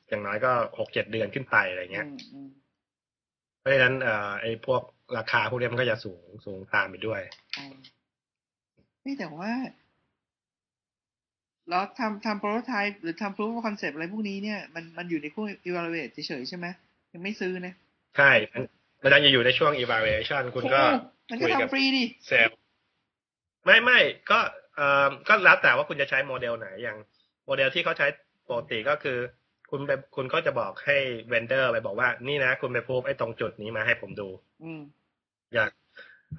อย่างน้อยก็หกเจ็ดเดือนขึ้นไปอะไรเงี้ย เพราะฉะนั้นเอ่อไอ้พวกราคาพวกนี้มันก็จะสูงสูงตามไปด้วยอ๋อนี่แต่ว่าแล้วทำทำ prototype หรือทำ proof of concept อะไรพวกนี้เนี่ยมันมันอยู่ในพวก evaluate เฉยๆใช่ไหมยังไม่ซื้อนะใช่มันมันจะอยู่ในช่วง evaluation คุณก็โอ้มันก็คุยกับทำ pre-sales ไม่ไม่ก็เอ่อก็แล้วแต่ว่าคุณจะใช้โมเดลไหนอย่างโมเดลที่เขาใช้ปกติก็คือ คุณไปคุณก็จะบอกให้ vendor ไปบอกว่า นี่นะ คุณไปพูดไอ้ตรงจุดนี้มาให้ผมดูอืมอยาก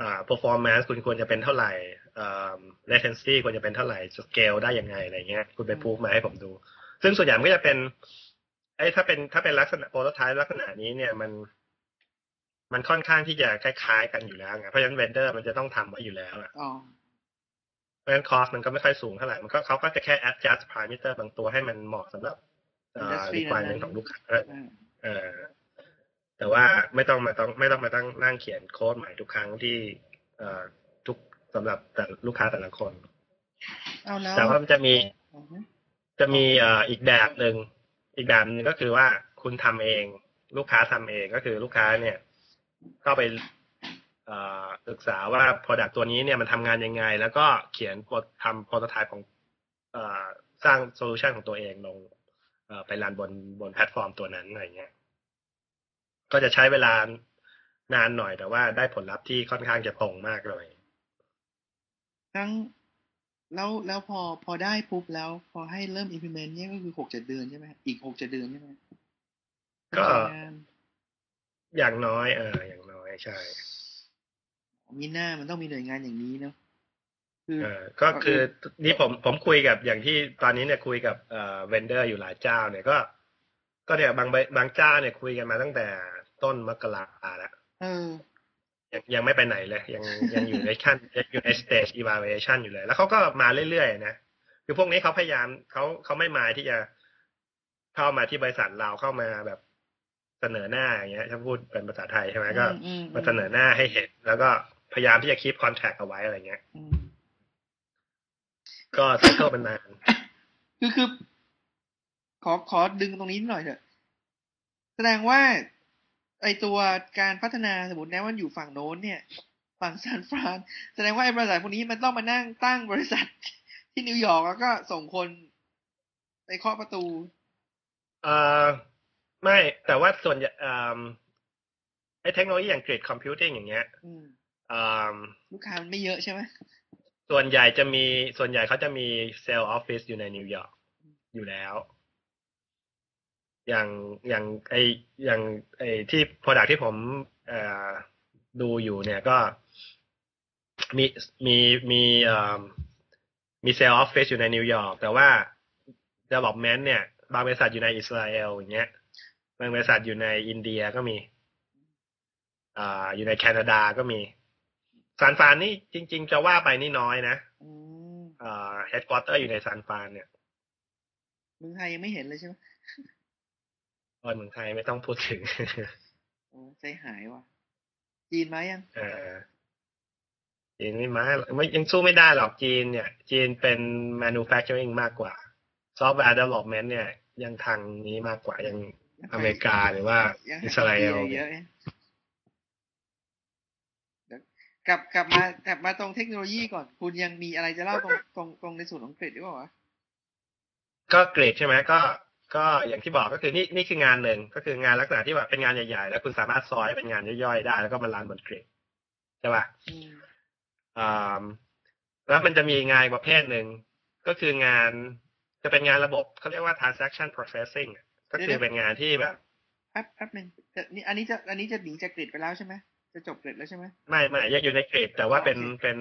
อ่า performance คุณควรจะเป็นเท่าไหร่อ่า latency ควรจะเป็นเท่าไหร่ scale ได้ยังไงอะไรเงี้ย คุณไปพูดมาให้ผมดู ซึ่งส่วนใหญ่มันก็จะเป็น ไอ้ถ้าเป็นถ้าเป็นลักษณะ prototype ลักษณะนี้เนี่ยมัน มันค่อนข้างที่จะคล้ายๆกันอยู่แล้วไงเพราะฉะนั้น vendor มันจะต้องทำไว้อยู่แล้วอะอ๋อเพราะฉะนั้น cost มันก็ไม่ค่อยสูงเท่าไหร่ มันก็เขาก็จะแค่ adjust parameter บางตัวให้มันเหมาะสำหรับอ่า Industry requirement นั้นๆของลูกค้าอ่าเออแต่ว่าไม่ต้องมาต้องไม่ต้องมาตั้งนั่งเขียนโค้ดใหม่ทุกครั้งที่เอ่อทุกสำหรับแต่ลูกค้าแต่ละคนเอาแล้วแต่ว่ามันจะมีอือฮึจะมีเอ่ออีกแบบหนึ่งอีกแบบหนึงก็คือว่าคุณทำเอง ลูกค้าทำเองก็คือลูกค้าเนี่ย เข้าไปเอ่อศึกษาว่า Product ตัวนี้เนี่ยมันทำงานยังไง แล้วก็เขียนโปรทำ prototype ของเอ่อสร้าง solution ของตัวเองลงเอ่อ ไปรันบนบนแพลตฟอร์มตัวนั้นอะไรเงี้ย ก็จะใช้เวลานานหน่อยแต่ว่าได้ผลลัพธ์ที่ค่อนข้างจะตรงมากเลยทั้งแล้วแล้วพอพอได้ปุ๊บแล้ว พอให้เริ่ม implement เนี่ยก็คือหกเจ็ดเดือนใช่ไหมอีกหกเจ็ดเดือนใช่ไหมก็ทำงานอย่างน้อย เอออย่างน้อยใช่ มีหน้ามันต้องมีหน่วยงานอย่างนี้เนาะคือเออ ก็คือนี่ผมผมคุยกับอย่างที่ตอนนี้เนี่ยคุยกับเอ่อ vendor อยู่หลายเจ้าเนี่ยก็ ก็เนี่ยบางบางเจ้าเนี่ยคุยกันมาตั้งแต่ต้นมกราแล้วเออยังยังไม่ไปไหนเลย ยังยังอยู่ในขั้นยังอยู่ใน stage evaluation อยู่เลย แล้วเขาก็มาเรื่อยๆนะคือพวกนี้เขาพยายามเขาเขาไม่มาที่จะเข้ามาที่บริษัทเราเข้ามาแบบเสนอหน้าอย่างเงี้ยถ้าพูดเป็นภาษาไทยใช่ไหมก็อืมอืมมาเสนอหน้าให้เห็น แล้วก็พยายามที่จะคี p คอนแทคเอาไว้อะไรเงี้ยอืม ก็ไซเคิลมันนาน คือคือ ขอขอดึงตรงนี้หน่อยเถอะ แสดงว่า ไอตัวการพัฒนาสมมตินะว่าอยู่ฝั่งโน้นเนี่ย ฝั่งซานฟราน แสดงว่าไอ้บริษัทพวกนี้มันต้องมานั่งตั้งบริษัท ที่นิวยอร์กแล้วก็ส่งคนไปเคาะประตูเอ่อไม่แต่ว่าส่วนใหญ่เอ่อไอ้เทคโนโลยีอย่าง grid computing อย่างเงี้ยอืมเอ่อลูกค้ามันไม่เยอะใช่ไหม ส่วนใหญ่จะมีส่วนใหญ่เขาจะมี sales office อยู่ในนิวยอร์กอยู่แล้ว อย่างอย่างไออย่างไอที่ product ที่ผมดูอยู่เนี่ยก็มีมีมีมี sales office อยู่ในนิวยอร์กแต่ว่า development เนี่ย บางบริษัทอยู่ในอิสราเอลอย่างเงี้ยบางบริษัทอยู่ในอินเดียก็มี อ่าอยู่ในแคนาดาก็มี ซานฟรานนี่จริง ๆ จะว่าไปนี่น้อยนะอืมอ่า headquarter อยู่ในซานฟรานเนี่ยเมืองไทยยังไม่เห็นเลยใช่ไหมตอนเมืองไทยไม่ต้องพูดถึงโอ้ใจหายว่ะ จีนมายังเออจีนไม่มาหรอกไม่ยังสู้ไม่ได้หรอกจีนเนี่ย จีนเป็น manufacturing มากกว่า software development เนี่ย ยังทางนี้มากกว่ายังอเมริกาหรือว่ายังอิสราเอลเยอะเนี่ยเดี๋ยวก ลับกลับมากลับมาตรงเทคโนโลยีก่อน คุณยังมีอะไรจะเล่าตรงตรงตรงในส่วนของเกรดหรือเปล่าวะก็เกรดใช่ไหมก็ก็อย่างที่บอกก็คือนี่นี่คืองานหนึ่งก็คืองานลักษณะที่แบบเป็นงานใหญ่ๆ แล้วคุณสามารถซอยเป็นงานย่อยๆได้ แล้วก็มารันบนกริดใช่ป่ะอืมอ่าแล้วมันจะมีงานอีกประเภทหนึ่งก็คืองานจะเป็นงานระบบเขาเรียกว่า transaction processing อะก็คือเป็นงานที่แบบแป๊บแป๊บหนึ่งจะนี่อันนี้จะอันนี้จะหนีจากกริดไปแล้วใช่ไหม จะจบกริดแล้วใช่ไหมไม่ไม่ยังอยู่ในกริดแต่ว่าเป็นโอเคเป็น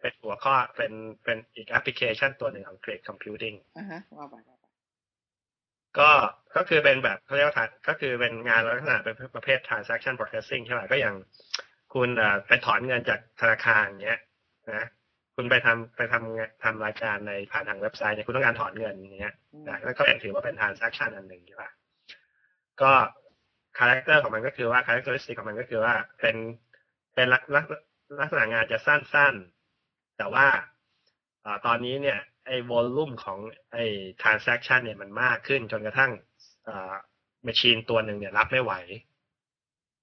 เป็นหัวข้อเป็นเป็นอีกแอปพลิเคชันตัวหนึ่งของ Grid Computing อ่าฮะว่าไปว่าไปก็ก็คือเป็นแบบเขาเรียกว่าทรานก็คือเป็นงานลักษณะเป็นประเภท transaction processing ใช่ไหมก็อย่างคุณเอ่อไปถอนเงินจากธนาคารอย่างเงี้ยนะคุณไปทำไปทำงานทำรายการในผ่านทางเว็บไซต์เนี่ยคุณต้องการถอนเงินอย่างเงี้ยอืมนะนั่นก็เป็นถือว่าเป็น transaction อันหนึ่งใช่ปะก็ character ของมันก็คือว่า characteristic ของมันก็คือว่าเป็นเป็นลักลักลักษณะงานจะสั้นๆ แต่ว่าตอนนี้เนี่ยไอ้ volume ของไอ้ transaction เนี่ยมันมากขึ้นจนกระทั่งเอ่อเครื่องตัวหนึ่งเนี่ยรับไม่ไหว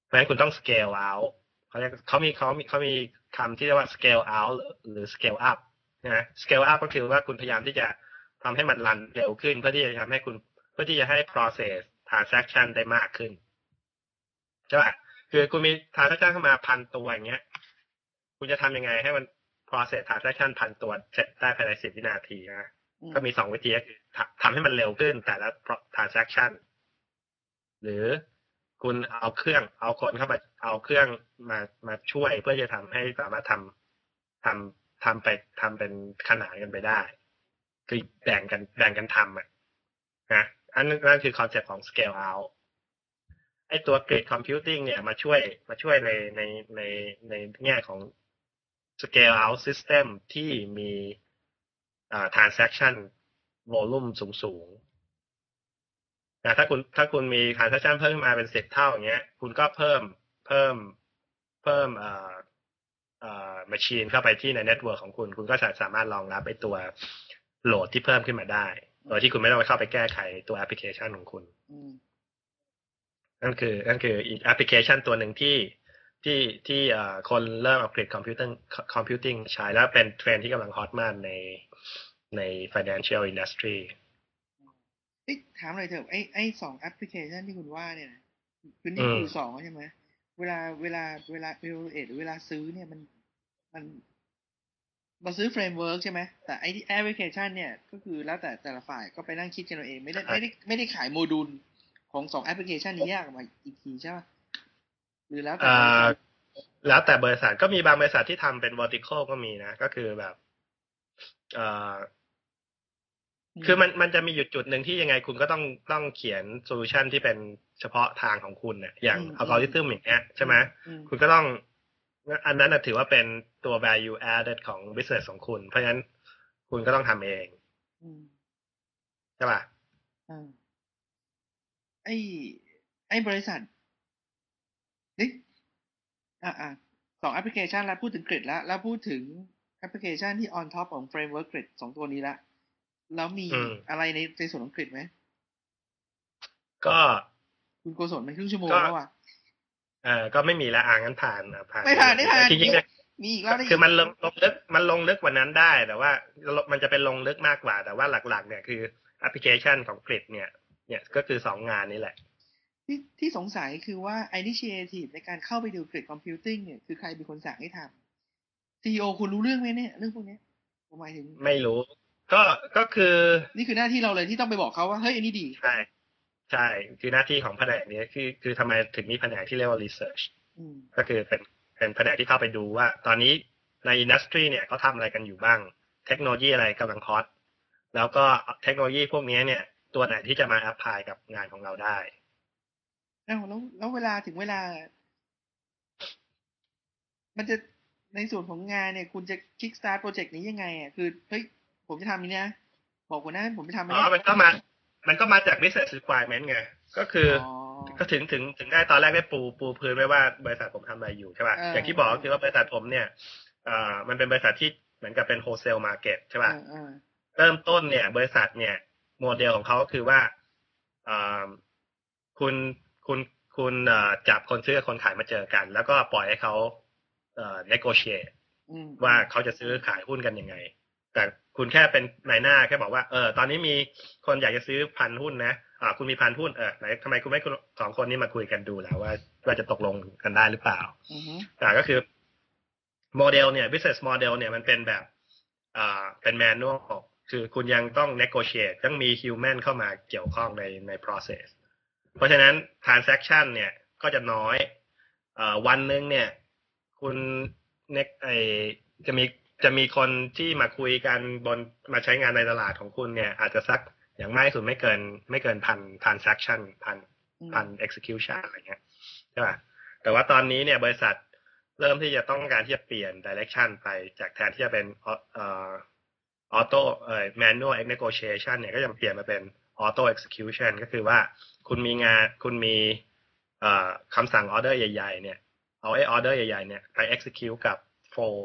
เพราะฉะนั้นคุณต้อง scale out เขาเรียกเขามีเขามีเขามีคำที่เรียกว่า scale out หรือ scale up นะ scale up ก็คือว่าคุณพยายามที่จะทำให้มันรันเร็วขึ้น เพื่อที่จะทำให้คุณเพื่อที่จะให้ process transaction ได้มากขึ้น ใช่ป่ะคือคุณมี transaction เข้ามาพันตัวอย่างเงี้ย คุณจะทำยังไงให้มัน process transaction พันตัวเสร็จได้ภายในสิบวินาทีนะอืมก็มีสองวิธีก็คือทำทำให้มันเร็วขึ้นแต่ละ transaction หรือคุณเอาเครื่อง เอาคนเข้ามาเอาเครื่องมามาช่วยเพื่อจะทำให้สามารถทำทำทำไปทำเป็นขนานกันไปได้ คือแบ่งกันแบ่งกันทำอะนะอันนั้นนั่นคือ concept ของ scale out ไอตัว grid computing เนี่ยมาช่วยมาช่วยในในในในแง่ของ scale out system ที่มีอ่า transaction volume สูงสูงนะถ้าคุณถ้าคุณมี transaction เพิ่มขึ้นมาเป็นสิบเท่าอย่างเงี้ย คุณก็เพิ่มเพิ่มเพิ่มเอ่อเอ่อ machine เข้าไปที่ใน network ของคุณ คุณก็จะสามารถรองรับไอตัว load ที่เพิ่มขึ้นมาได้ โดยที่คุณไม่ต้องไปเข้าไปแก้ไขตัวแอปพลิเคชันของคุณ นั่นคือนั่นคืออีกแอปพลิเคชันตัวหนึ่งที่ที่ที่คนเริ่ม adopt grid computing computing ใช้แล้วเป็นเทรนที่กำลัง hot มากในใน financial industry เอ๊ะถามหน่อยเถอะไอไอสองแอปพลิเคชันที่คุณว่าเนี่ยคือนี่คือสองใช่ไหมเวลาเวลาเวลาเวลาเอหรือเวลาซื้อเนี่ยมันมันเราซื้อ framework ใช่ไหมแต่ไอที่แอปพลิเคชันเนี่ยก็คือแล้วแต่แต่ละฝ่ายก็ไปนั่งคิดกันเอาเอง ไม่ได้ไม่ได้ไม่ได้ขายโมดูล ของสองแอปพลิเคชันนี้แยกออกมาอีกทีใช่ปะหรือแล้วแต่เอ่อแล้วแต่บริษัทก็มีบางบริษัทที่ทำเป็น vertical ก็มีนะ ก็คือแบบเอ่อคือมันมันจะมีอยู่จุดหนึ่งที่ยังไงคุณก็ต้องต้องเขียน solution ที่เป็นเฉพาะทางของคุณเนี่ยอย่างอัลกอริทึมอย่างเงี้ยใช่ไหมอืมคุณก็ต้อง อันนั้นนะถือว่าเป็นตัว value added ของ business ของคุณ เพราะฉะนั้นคุณก็ต้องทำเองอืมใช่ป่ะ อ่าไอ้ไอ้บริษัทนี่อ่าอ่าสองแอปพลิเคชันแล้วพูดถึง grid แล้ว แล้วพูดถึงแอปพลิเคชันที่ on top ของ framework grid สองตัวนี้ละ แล้วมีอืมอะไรในในส่วนของ grid ไหม ก็คุณโกศลมันครึ่งชั่วโมงก็แล้วอะเออก็ไม่มีละอ่างั้นผ่านอะผ่าน ไม่ผ่านไม่ผ่านจริงๆเนี่ยมีอีกแล้วได้คือมันลงลงลึกมันลงลึกกว่านั้นได้แต่ว่ามันจะเป็นลงลึกมากกว่า แต่ว่าหลักๆ เนี่ยคือแอปพลิเคชันของ grid เนี่ย เนี่ยก็คือสองงานนี้แหละ ที่ที่สงสัยคือว่า initiative ในการเข้าไปดู grid computing เนี่ยคือใครเป็นคนสั่งให้ทำ CEO คุณรู้เรื่องไหมเนี่ยเรื่องพวกเนี้ยผมหมายถึง ไม่รู้ ก็ก็คือ นี่คือหน้าที่เราเลยที่ต้องไปบอกเขาว่า เฮ้ยอันนี้ดี ใช่ ใช่ คือหน้าที่ของแผนกนี้คือ คือทำไมถึงมีแผนกที่เรียกว่า research อืมก็คือเป็นเป็นแผนกที่เข้าไปดูว่า ตอนนี้ใน industry เนี่ยเขาทำอะไรกันอยู่บ้าง เทคโนโลยีอะไรกำลังฮอตแล้วก็เทคโนโลยีพวกนี้เนี่ย ตัวไหนที่จะมาแอพพลายกับงานของเราได้อ้าวแล้วแล้วเวลาถึงเวลา มันจะในส่วนของงานเนี่ย คุณจะ kick start โปรเจกต์นี้ยังไงอะคือเฮ้ยผมจะทำนี้นะบอกหัวหน้าผมจะทำอันอ๋นี้อมันก็มา มันก็มาจาก business requirement ไงก็คืออ๋อก็ถึงถึงถึงได้ตอนแรกได้ปูปูพื้นไว้ว่าบริษัทผมทำอะไรอยู่ใช่ป่ะเออออย่างที่บอกก็คือว่าบริษัทผมเนี่ยเอ่อมันเป็นบริษัทที่เหมือนกับเป็น wholesale market ใช่ป่ะอ่าอ่าเริ่มต้นเนี่ย บริษัทเนี่ย โมเดลของเขาก็คือว่าเอ่อคุณคุณคุณเอ่อจับคนซื้อกับคนขายมาเจอกัน แล้วก็ปล่อยให้เขาเอ่อ negotiate อืมว่าเขาจะซื้อขายหุ้นกันยังไง แต่คุณแค่เป็นนายหน้าแค่บอกว่าเออตอนนี้มีคนอยากจะซื้อพันหุ้นนะอ่าคุณมีพันธุ์พูดเออไหนทำไมคุณไม่คุณสองคนนี้มาคุยกันดูแล้วว่าว่าจะตกลงกันได้หรือเปล่าอือฮึอ่าก็คือโมเดลเนี่ย business model เนี่ยมันเป็นแบบอ่าเป็น manual คือคุณยังต้อง negotiate ต้องมี human เข้ามาเกี่ยวข้องในใน process เพราะฉะนั้น transaction เนี่ยก็จะน้อยเอ่อวันหนึ่งเนี่ย คุณเน็กไอจะมีจะมีคนที่มาคุยกันบนมาใช้งานในตลาดของคุณเนี่ย อาจจะสักอย่างมากที่สุดไม่เกิน ไม่เกินพัน transaction พันอืมพัน execution อะไรเงี้ยใช่ป่ะแต่ว่าตอนนี้เนี่ยบริษัทเริ่มที่จะต้องการที่จะเปลี่ยน direction ไปจากแทนที่จะเป็นเอ่อ auto เอ่อ manual negotiation เนี่ยก็จะเปลี่ยนมาเป็น auto execution ก็คือว่าคุณมีงานคุณมีเอ่อคำสั่ง order ใหญ่ ๆ เนี่ย เอาไอ้ order ใหญ่ ๆ เนี่ยไป execute กับ flow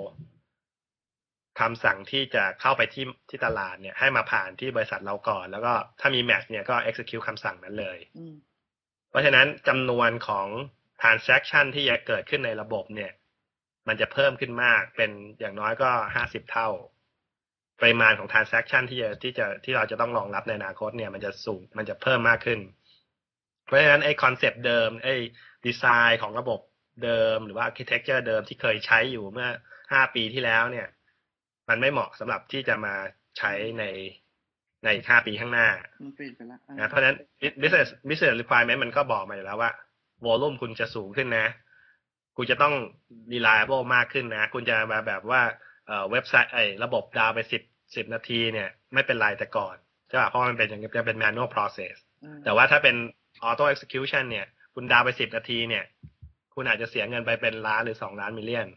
คำสั่งที่จะเข้าไปที่ที่ตลาดเนี่ย ให้มาผ่านที่บริษัทเราก่อน แล้วก็ถ้ามี match เนี่ยก็ execute คำสั่งนั้นเลยอืมเพราะฉะนั้นจำนวนของ transaction ที่จะเกิดขึ้นในระบบเนี่ย มันจะเพิ่มขึ้นมากเป็นอย่างน้อยก็ห้าสิบเท่า ปริมาณของ transaction ที่จะที่จะที่เราจะต้องรองรับในอนาคตเนี่ย มันจะสูงมันจะเพิ่มมากขึ้น เพราะฉะนั้นไอ้คอนเซปต์เดิมไอ้ดีไซน์ของระบบเดิมหรือว่า architecture เดิมที่เคยใช้อยู่เมื่อห้าปีที่แล้วเนี่ย มันไม่เหมาะสำหรับที่จะมาใช้ในในอีกห้าปีข้างหน้ามันเปลี่ยนไปละอ่านะเพราะฉะนั้น business business requirement มันก็บอกมาอยู่แล้วว่า volume คุณจะสูงขึ้นนะ คุณจะต้อง reliable มากขึ้นนะ คุณจะมาแบบว่า เอ่อเว็บไซต์ไอ้ระบบดาวน์ไปสิบสิบนาทีเนี่ย ไม่เป็นไรแต่ก่อนใช่ป่ะเพราะมันเป็นอย่างเป็น manual process อืมแต่ว่าถ้าเป็น auto execution เนี่ย คุณดาวน์ไปสิบนาทีเนี่ย คุณอาจจะเสียเงินไปเป็นล้านหรือสองล้านมิลเลียน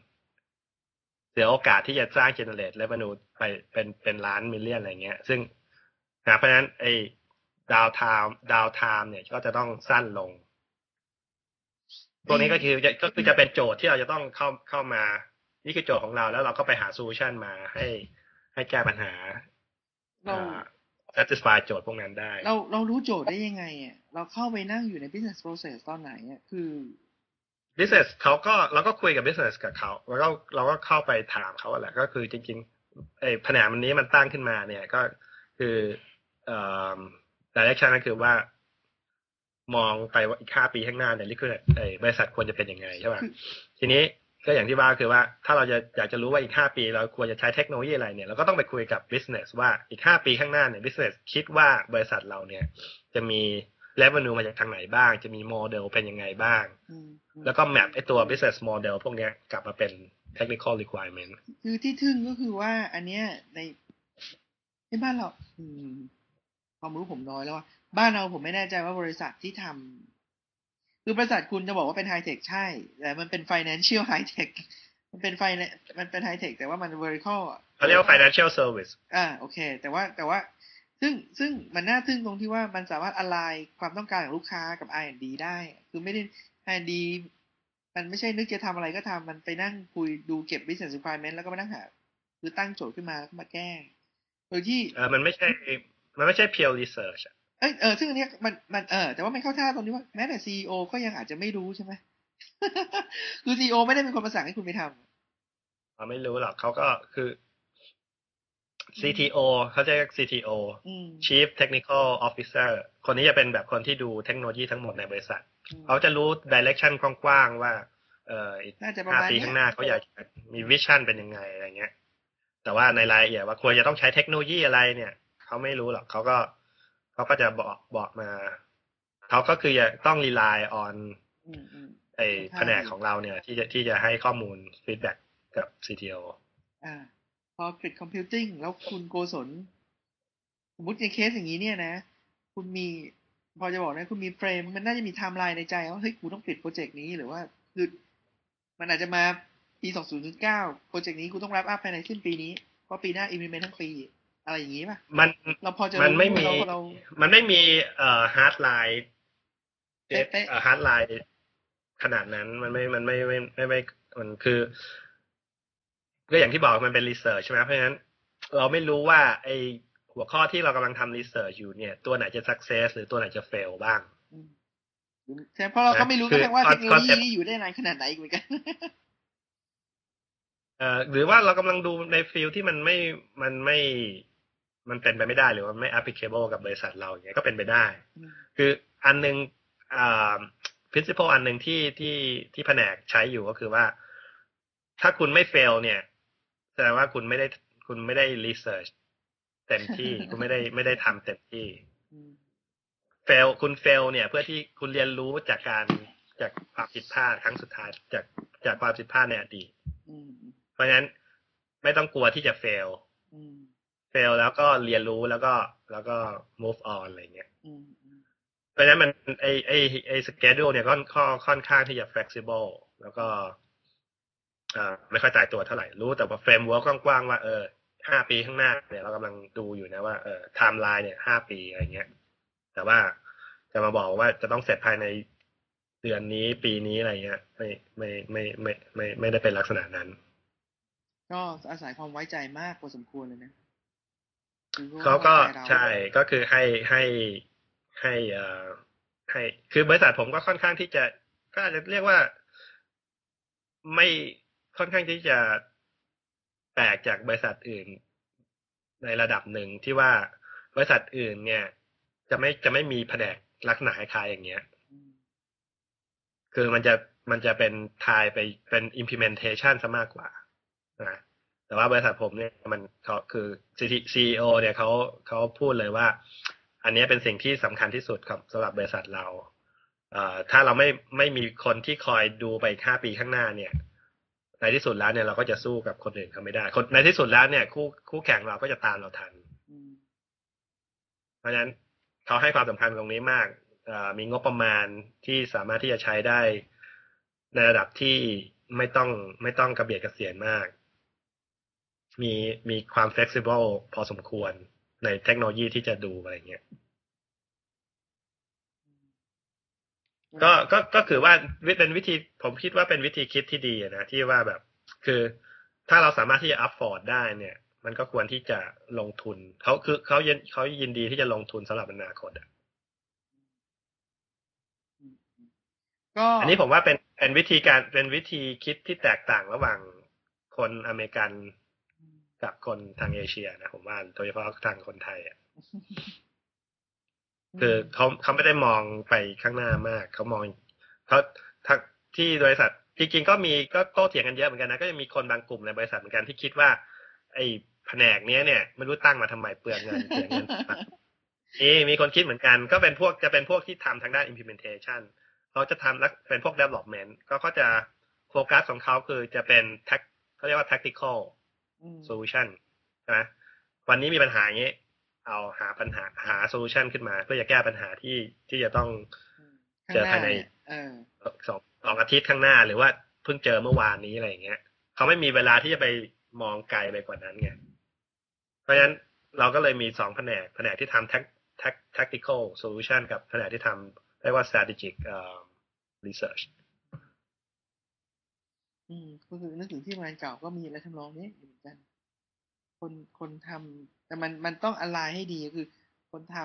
เสียโอกาสที่จะสร้าง generate revenue ไปเป็นเป็นล้าน million อะไรเงี้ย ซึ่งนะเพราะฉะนั้นไอ้ downtime downtime เนี่ยก็จะต้องสั้นลง ตัวนี้ก็คือจะก็คือจะเป็นโจทย์ที่เราจะต้องเข้าเข้ามา นี่คือโจทย์ของเราแล้วเราก็ไปหา solution มาให้ให้แก้ปัญหาเราอ่า satisfy โจทย์พวกนั้นได้ เราเรารู้โจทย์ได้ยังไงอะเราเข้าไปนั่งอยู่ใน business process ตอนไหนอะคือ business เขาก็เราก็คุยกับ business กับเขาแล้วก็เราก็เข้าไปถามเขาแหละก็คือจริงๆไอ้แผนกมันนี้มันตั้งขึ้นมาเนี่ยก็คือเอ่อ direction ก็คือว่ามองไปว่าอีกห้าปีข้างหน้าเนี่ยลิควิดไอ้บริษัทควรจะเป็นยังไงใช่ป่ะคือทีนี้ ก็อย่างที่ว่าคือว่าถ้าเราจะอยากจะรู้ว่าอีกห้าปี เราควรจะใช้เทคโนโลยีอะไรเนี่ยเราก็ต้องไปคุยกับ business ว่าอีกห้าปีข้างหน้าเนี่ย business คิดว่าบริษัทเราเนี่ย จะมี revenue มาจากทางไหนบ้าง จะมีโมเดลเป็นยังไงบ้างอืมอืมแล้วก็ map ไอตัว business model พวกเนี้ยกลับมาเป็น technical requirement คือที่ทึ่งก็คือว่าอันเนี้ยในในบ้านเราอืมความรู้ผมน้อยแล้วว่าบ้านเราผมไม่แน่ใจว่าบริษัทที่ทำ คือบริษัทคุณจะบอกว่าเป็นไฮเทคใช่ แต่มันเป็น financial high tech มันเป็นไฟมันเป็นไฮเทคแต่ว่ามัน vertical อะเขาเรียกว่า financial service อ่าโอเค แต่ว่าแต่ว่าซึ่งซึ่งมันน่าทึ่งตรงที่ว่ามันสามารถ align ความต้องการของลูกค้ากับ R&D ได้ คือไม่ได้ R&D มันไม่ใช่นึกจะทำอะไรก็ทำมันไปนั่งคุยดูเก็บ business requirement แล้วก็มานั่งหา คือตั้งโจทย์ขึ้นมาแล้วก็มาแก้โดยที่เออมันไม่ใช่ มันไม่ใช่ pure research อะ เอยเออซึ่งอันเนี้ยมันมันเออแต่ว่ามันเข้าท่าตรงที่ว่าแม้แต่ซีอก็ยังอาจจะไม่รู้ใช่ไหมคือซีอไม่ได้เป็นคนมาสั่งให้คุณไปทำเราไม่รู้หรอกเขาก็คือ CTO เขาจะเรียก CTO อืม Chief Technical Officer คนนี้จะเป็นแบบคนที่ดูเทคโนโลยีทั้งหมดในบริษัท เขาจะรู้ direction กว้างๆว่า เอ่ออีกน่าจะประห้ามาณปีเนี้ยข้างหน้าเขาอยากจะมีวิชั่นเป็นยังไงอะไรเงี้ย แต่ว่าในรายละเอียดว่าควรจะต้องใช้เทคโนโลยีอะไรเนี่ย เขาไม่รู้หรอกเขาก็ เขาก็จะบอกบอกมา เขาก็คือจะต้อง rely on อืมอืมไอ้แผนกของเราเนี่ย ที่จะที่จะให้ข้อมูล feedback กับ CTO อ่า พอปิด computing แล้วคุณโกศลสมมติในเคสอย่างนี้เนี่ยนะ คุณมีพอจะบอกนะคุณมี frame มันน่าจะมีไทม์ไลน์ในใจว่าเฮ้ยกูต้องปิดโปรเจกต์นี้หรือว่าคือมันอาจจะมาปีสองศูนย์เก้าโปรเจกต์นี้กูต้อง wrap up ภายในสิ้นปีนี้ เพราะปีหน้าอิม l ิเมนทั้งปี อะไรอย่างนี้ป่ะมันเราพอจะมันไม่มีเราเรามันไม่มีเอ่อ hard line เป๊ะๆเอ่อ hard line ขนาดนั้นมันไม่มันไม่ไม่ไม่ไม่มันคือก็อย่างที่บอกมันเป็น research ใช่ไหมเพราะฉะนั้น เราไม่รู้ว่า ไอหัวข้อที่เรากำลังทำ research อยู่เนี่ย ตัวไหนจะ success หรือตัวไหนจะ fail บ้างอืมใช่เพราะเราก็ไม่รู้คือก็แปลว่าคอนเทคโนโลยี concept นี้อยู่ได้นานขนาดไหนอีกเหมือนกันเอ่อหรือว่าเรากำลังดูในฟิลที่มันไม่มันไม่ มันเป็นไปไม่ได้หรือว่าไม่ applicable กับบริษัทเราอย่างเงี้ยก็เป็นไปได้อืมคืออันหนึ่งอ่า principle อันหนึ่งที่ที่ที่แผนกใช้อยู่ก็คือว่า ถ้าคุณไม่ fail เนี่ยแสดงว่าคุณไม่ได้คุณไม่ได้ research เต็มที่คุณไม่ได้ไม่ได้ทำเต็มที่อืม fail คุณ fail เนี่ย เพื่อที่คุณเรียนรู้จากการจากความผิดพลาดครั้งสุดท้ายจากจากความผิดพลาดในอดีตอืมเพราะฉะนั้นไม่ต้องกลัวที่จะ fail อืม fail แล้วก็เรียนรู้แล้วก็แล้วก็ move on อะไรเงี้ยอืมอืมเพราะฉะนั้นมันไอไอไอ schedule เนี่ยก็ค่อนค่อนข้างที่จะ flexible แล้วก็อ่าไม่ค่อยตายตัวเท่าไหร่ รู้แต่ว่า framework กว้างๆว่า เออห้าปีข้างหน้าเนี่ยเรากำลังดูอยู่นะว่าเออไทม์ไลน์เนี่ยห้าปีอะไรเงี้ย แต่ว่าจะมาบอกว่าจะต้องเสร็จภายในเดือนนี้ปีนี้อะไรเงี้ย ไม่ไม่ไม่ไม่ไม่ไม่ไม่ได้เป็นลักษณะนั้น ก็อาศัยความไว้ใจมากพอสมควรเลยนะคือ เขาก็ไว้จเราใช่ก็คือให้ให้ให้เอ่อให้คือบริษัทผมก็ค่อนข้างที่จะ ก็อาจจะเรียกว่า ไม่ค่อนข้างที่จะแปลกจากบริษัทอื่น ในระดับหนึ่งที่ว่าบริษัทอื่น เนี่ย จะไม่จะไม่มีแผนกลักษณะคล้ายๆอย่างเงี้ยอืมคือมันจะมันจะเป็นทายไปเป็น implementation ซะมากกว่านะ แต่ว่าบริษัทผมเนี่ยมันเขาคือ CEO เนี่ยเขาเขาพูดเลยว่า อันนี้เป็นสิ่งที่สำคัญที่สุดครับสำหรับบริษัทเราเอ่อถ้าเราไม่ไม่มีคนที่คอยดูไปอีกห้าปีข้างหน้าเนี่ย ในที่สุดแล้วเนี่ยเราก็จะสู้กับคนอื่นเขาไม่ได้ คนในที่สุดแล้วเนี่ย คู่คู่แข่งเราก็จะตามเราทันอืมเพราะฉะนั้นเขาให้ความสำคัญตรงนี้มากเอ่อมีงบประมาณที่สามารถที่จะใช้ได้ ในระดับที่ไม่ต้องไม่ต้องกระเบียดกระเสียนมาก มีมีความ flexible พอสมควรในเทคโนโลยีที่จะดูอะไรเงี้ยก็ก็ก็คือว่าวิเป็นวิธีผมคิดว่าเป็นวิธีคิดที่ดีอะนะที่ว่าแบบ คือถ้าเราสามารถที่จะ afford ได้เนี่ย มันก็ควรที่จะลงทุนเขาคือเขายินเขายินดีที่จะลงทุนสำหรับอนาคตอะก็อันนี้ผมว่าเป็นเป็นวิธีการเป็นวิธีคิดที่แตกต่างระหว่างคนอเมริกัน กับคนทางเอเชียนะผมว่าโดยเฉพาะทางคนไทยอะคือเขาเขาไม่ได้มองไปข้างหน้ามากเขามองเขาทักที่บริษัทจริงๆก็มีก็โต้เถียงกันเยอะเหมือนกันนะก็ยังมีคนบางกลุ่มในบริษัทเหมือนกันที่คิดว่า ไอ้แผนกเนี้ยเนี่ยไม่รู้ตั้งมาทำไมเปลืองเงินเสียเงินนี่มีคนคิดเหมือนกัน ก็เป็นพวกจะเป็นพวกที่ทำทางด้าน implementation เขาจะทำแล้วเป็นพวก development ก็เขาจะโฟกัสของเขาคือจะเป็น tech เขาเรียกว่า tactical อืม solution ใช่ไหมวันนี้มีปัญหาอย่างนี้ เอาหาปัญหาหา solution ขึ้นมา เพื่อจะแก้ปัญหาที่ที่จะต้องข้างเจอหน้าภายในเนี่ยเออสองสองอาทิตย์ข้างหน้าหรือว่าเพิ่งเจอเมื่อวานนี้อะไรอย่างเงี้ยเขาไม่มีเวลาที่จะไปมองไกลไปกว่านั้นไงเพราะฉะนั้นเราก็เลยมีสองแผนกแผนกที่ทำ tac- tac- tactical solution กับแผนกที่ทำเรียกว่า strategic เอ่อ research อืมก็คือนึกถึงที่ทำงานเก่าก็มีอะไรทำนองนี้เหมือนกัน คนคนทำแต่มันมันต้องอะไรให้ดีก็คือ คนท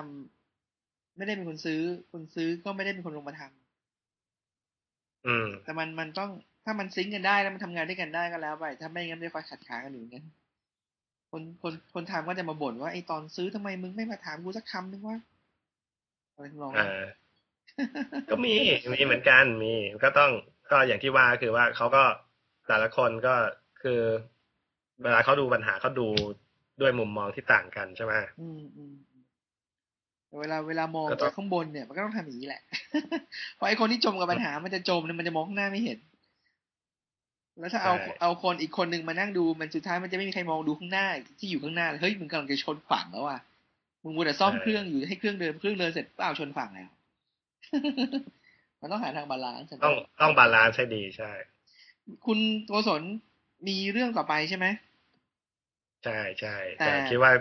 ำไม่ได้เป็นคนซื้อ คนซื้อก็ไม่ได้เป็นคนลงมาทำอืม แต่มันมันต้องถ้ามันซิงก์กันได้แล้วมันทำงานด้วยกันได้ก็แล้วไปถ้าไม่งั้นจะคอยขัดขากันอยู่อย่างนั้นคนคนคนทำก็จะมาบ่นว่าไอตอนซื้อทำไมมึงไม่มาถามกูสักคำนึงวะอะไรทำนองนั้นอ่าก็มีมีเหมือนกันมีก็ต้องก็อย่างที่ว่าคือว่าเขาก็ แต่ละคนก็คือ เวลาเขาดูปัญหาเขาดูด้วยมุมมองที่ต่างกันใช่ไหมอืมอืมอืมแต่เวลาเวลามองก็ต้องจากข้างบนเนี่ยมันก็ต้องทำอย่างนี้แหละ เพราะไอ้คนที่จมกับปัญหามันจะจมเนี่ยมันจะมองข้างหน้าไม่เห็น แล้วถ้าเอาเอาคนอีกคนหนึ่งมานั่งดูมันสุดท้ายมันจะไม่มีใครมองดูข้างหน้าที่อยู่ข้างหน้าเลยเฮ้ยมึงกำลังจะชนฝั่งแล้วอะมึงมัวแต่ซ่อมเครื่องอยู่ให้เครื่องเดินเครื่องเดินเสร็จเปล่าชนฝั่งแล้วมันต้องหาทาง balance ต้องต้อง balance ให้ดีใช่ คุณโกศลมีเรื่องต่อไปใช่ไหมใช่ใช่แต่แต่คิดว่า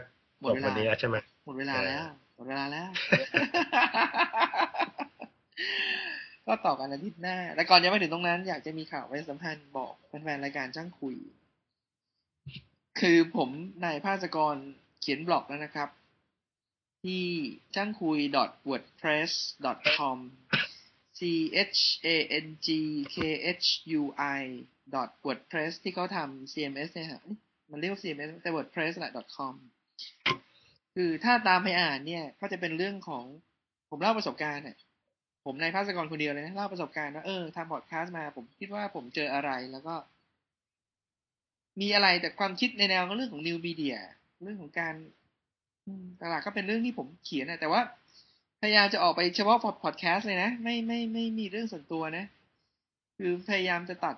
หมดจบเวลาวันนี้แล้วใช่ไหมหมดเวลาแล้วหมดเวลาแล้ว ก็ต่อกันอาทิตย์หน้า แต่ก่อนยังไม่ถึงตรงนั้น อยากจะมีข่าวประชาสัมพันธ์บอกแฟนๆรายการช่างคุย คือผมนายภาสกรเขียนบล็อกแล้วนะครับ ที่จ้างคุย wordpress com c h a n g k h u i wordpress ที่เขาทำ cms เนี่ยฮะมันเรียกว่า cms แต่ wordpress แหละ com คือถ้าตามไปอ่านเนี่ย ก็จะเป็นเรื่องของผมเล่าประสบการณ์เนี่ยผมในภาสกรคนเดียวเลยนะเล่าประสบการณ์ว่าเออทำพอดแคสต์มาผมคิดว่าผมเจออะไรแล้วก็ มีอะไรแต่ความคิดในแนวก็เรื่องของ new media เรื่องของการตลาดก็เป็นเรื่องที่ผมเขียนนะแต่ว่า พยายามจะออกไปเฉพาะพอดแคสต์เลยนะ ไม่ไม่ไม่มีเรื่องส่วนตัวนะ คือพยายามจะตัด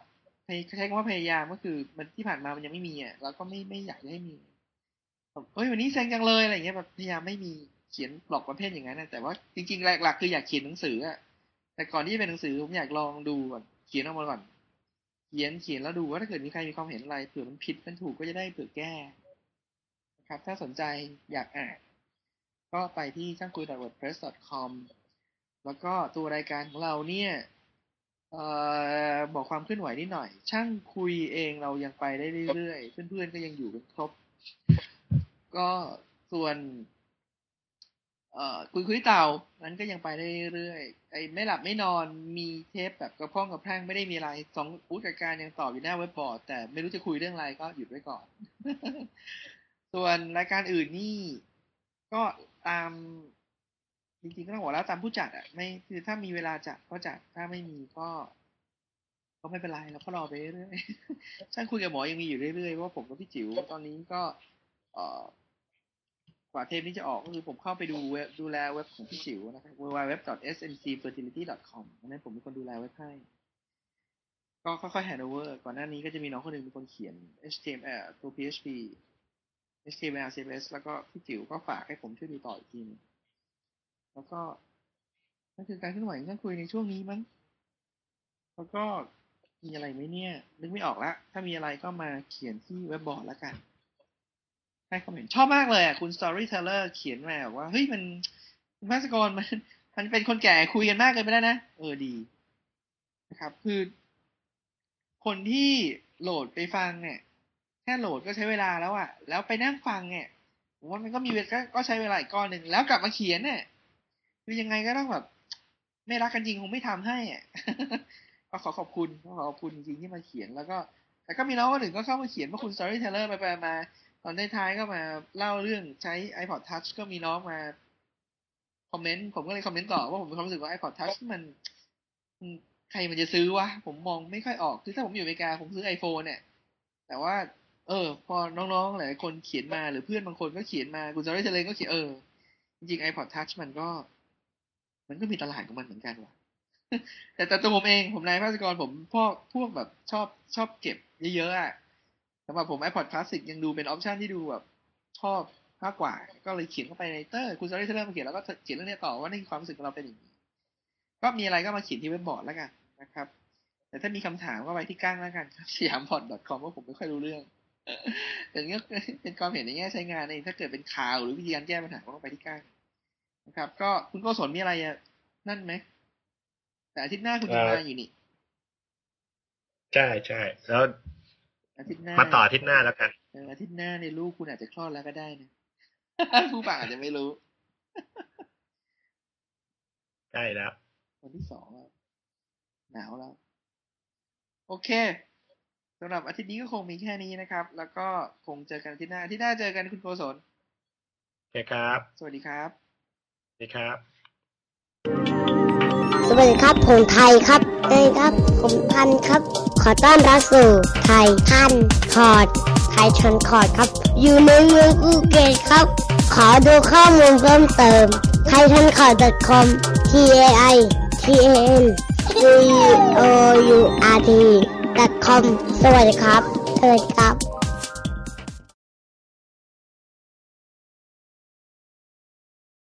ใช้คำว่าพยายามก็คือ มันที่ผ่านมามันยังไม่มีอะเราก็ไม่ไม่อยากจะให้มีเฮ้ยวันนี้เซ็งจังเลยอะไรเงี้ยแบบพยายามไม่มีเขียนบล็อกประเภทอย่างนั้นนะแต่ว่าจริงๆหลักๆคืออยากเขียนหนังสืออะแต่ก่อนที่จะเป็นหนังสือผมอยากลองดูก่อนเขียนออกมาก่อนเขียนเขียนแล้วดูว่าถ้าเกิดมีใครมีความเห็นอะไรเผื่อมันผิดมันถูกก็จะได้เผื่อแก้นะครับ ถ้าสนใจอยากอ่าน ก็ไปที่ช่างคุย .wordpress.com แล้วก็ตัวรายการของเราเนี่ยออบอกความเคลื่อนไหวนิดหน่อย ช่างคุยเองเรายังไปได้เรื่อยๆ เพื่อนๆก็ยังอยู่กันครบ ก็ส่วนคุยคุยเต่านั้นก็ยังไปได้เรื่อยๆไอ้ไม่หลับไม่นอนมีเทปแบบกระพ้องกระแพร่งไม่ได้มีอะไรสองอู้กับการยังตอบอยู่หน้าเว็บบอร์ด แต่ไม่รู้จะคุยเรื่องอะไรก็หยุดไว้ก่อน ส่วนรายการอื่นนี่ ก็ ตามจริงๆก็ต้องบอกแล้วตามผู้จัดอะไม่คือถ้ามีเวลาจัดก็จัดถ้าไม่มีก็ ก็ไม่เป็นไรเราก็รอไปเรื่อยๆช่างคุยกับหมอยังมีอยู่เรื่อยๆเพราผมกับพี่จิ๋วตอนนี้ก็ เอ่อกว่าเทปนี้จะออกก็คือผมเข้าไปดูเว็บดูแลเว็บของพี่จิ๋วนะครับ www.smcfertility.com อันนั้นผมเป็นคนดูแลเว็บให้ ก็ค่อยๆ hand over ก่อนหน้านี้ก็จะมีน้องคนหนึ่งเป็นคนเขียน HTML ตัว PHP HTML CSS แล้วก็พี่จิ๋วก็ฝากให้ผมช่วยดูต่ออีกทีนึงแล้วก็นั่นคือการเคลื่อนไหวที่ต้องคุยในช่วงนี้มั้งแล้วก็มีอะไรไหมเนี่ย นึกไม่ออกละ ถ้ามีอะไรก็มาเขียนที่เว็บบอร์ดแล้วกัน ให้คอมเมนต์ชอบมากเลยอะ คุณ Storyteller เขียนมาบอกว่า เฮ้ย มันคุณภาสกรมัน มันเป็นคนแก่คุยกันมากเกินไปแล้วนะ เออดีนะครับ คือ คนที่โหลดไปฟังเนี่ย แค่โหลดก็ใช้เวลาแล้วอะแล้วไปนั่งฟังเนี่ยผมว่ามันก็มีเวลาก็ใช้เวลาอีกก้อนหนึ่งแล้วกลับมาเขียนเนี่ยคือยังไงก็ต้องแบบไม่รักกันจริงคงไม่ทำให้อะก็ขอขอบคุณขอขอบคุณจริงที่มาเขียนแล้วก็ แต่ก็มีน้องคนหนึ่งก็เข้ามาเขียนว่าคุณ Storyteller ไปไปมา ตอนท้ายๆก็มาเล่าเรื่องใช้ iPod Touch ก็มีน้องมาคอมเมนต์ผมก็เลยคอมเมนต์ต่อว่าผมมีความรู้สึกว่า iPod Touch มันใครมันจะซื้อวะผมมองไม่ค่อยออกคือถ้าผมอยู่อเมริกาผมซื้อ iPhone เนี่ย แต่ว่า เออ พอน้องๆหลายคนเขียนมาหรือเพื่อนบางคนก็เขียนมาคุณจอร์จเจเลนก็เขียนเออ จริงๆ iPod Touch มันก็ มันก็มีตลาดของมันเหมือนกันว่ะ แต่แต่ตัวผมเองผมนายภาสกรผมพวกพวกแบบชอบชอบเก็บเยอะๆอะสำหรับผม iPod Classic ยังดูเป็น option ที่ดูแบบ ชอบมากกว่า ก็เลยเขียนเข้าไปในเตอร์ คุณจอร์จเจเลนมาเขียนแล้วก็เขียนเรื่องนี้ต่อว่านี่ความรู้สึกของเราเป็นอย่างนี้ก็มีอะไรก็มาเขียนที่เว็บบอร์ดแล้วกันนะครับ แต่ถ้ามีคำถามก็ไปที่ก้างแล้วกันครับสยามพอด .com ว่าผมไม่ค่อยรู้เรื่อง เป็นก็เป็นความเห็นในแง่ใช้งานเองถ้าเกิดเป็นข่าวหรือวิธีการแก้ปัญหาก็ต้องไปที่ก้างนะครับ ก็คุณโกศลมีอะไรอะนั่นไหมแต่อาทิตย์หน้าคุณจะมาอยู่นี่ใช่ใช่แล้วอาทิตย์หน้ามาต่ออาทิตย์หน้าแล้วกันเอออาทิตย์หน้าในยลูกคุณอาจจะคลอดแล้วก็ได้นะผู้ฟังอาจจะไม่รู้ใช่แล้ววันที่สองแล้วหนาวแล้ว โอเคสำหรับอาทิตย์นี้ก็คงมีแค่นี้นะครับ แล้วก็คงเจอกันอาทิตย์หน้าอาทิตย์หน้าเจอกันคุณโกศลโอเคครับ สวัสดีครับ สวัสดีครับ สวัสดีครับผมไทยครับสวัสดีครับ ผมทันครับ ขอต้อนรับสู่ไทยทันคอร์ดไทยชนคอร์ดครับ อยู่ในเมืองภูเก็ตครับ ขอดูข้อมูลเพิ่มเติมไทยทันคอร์ด .com t a i t a n c o u r t .com สวัสดีครับสวัสดีครับ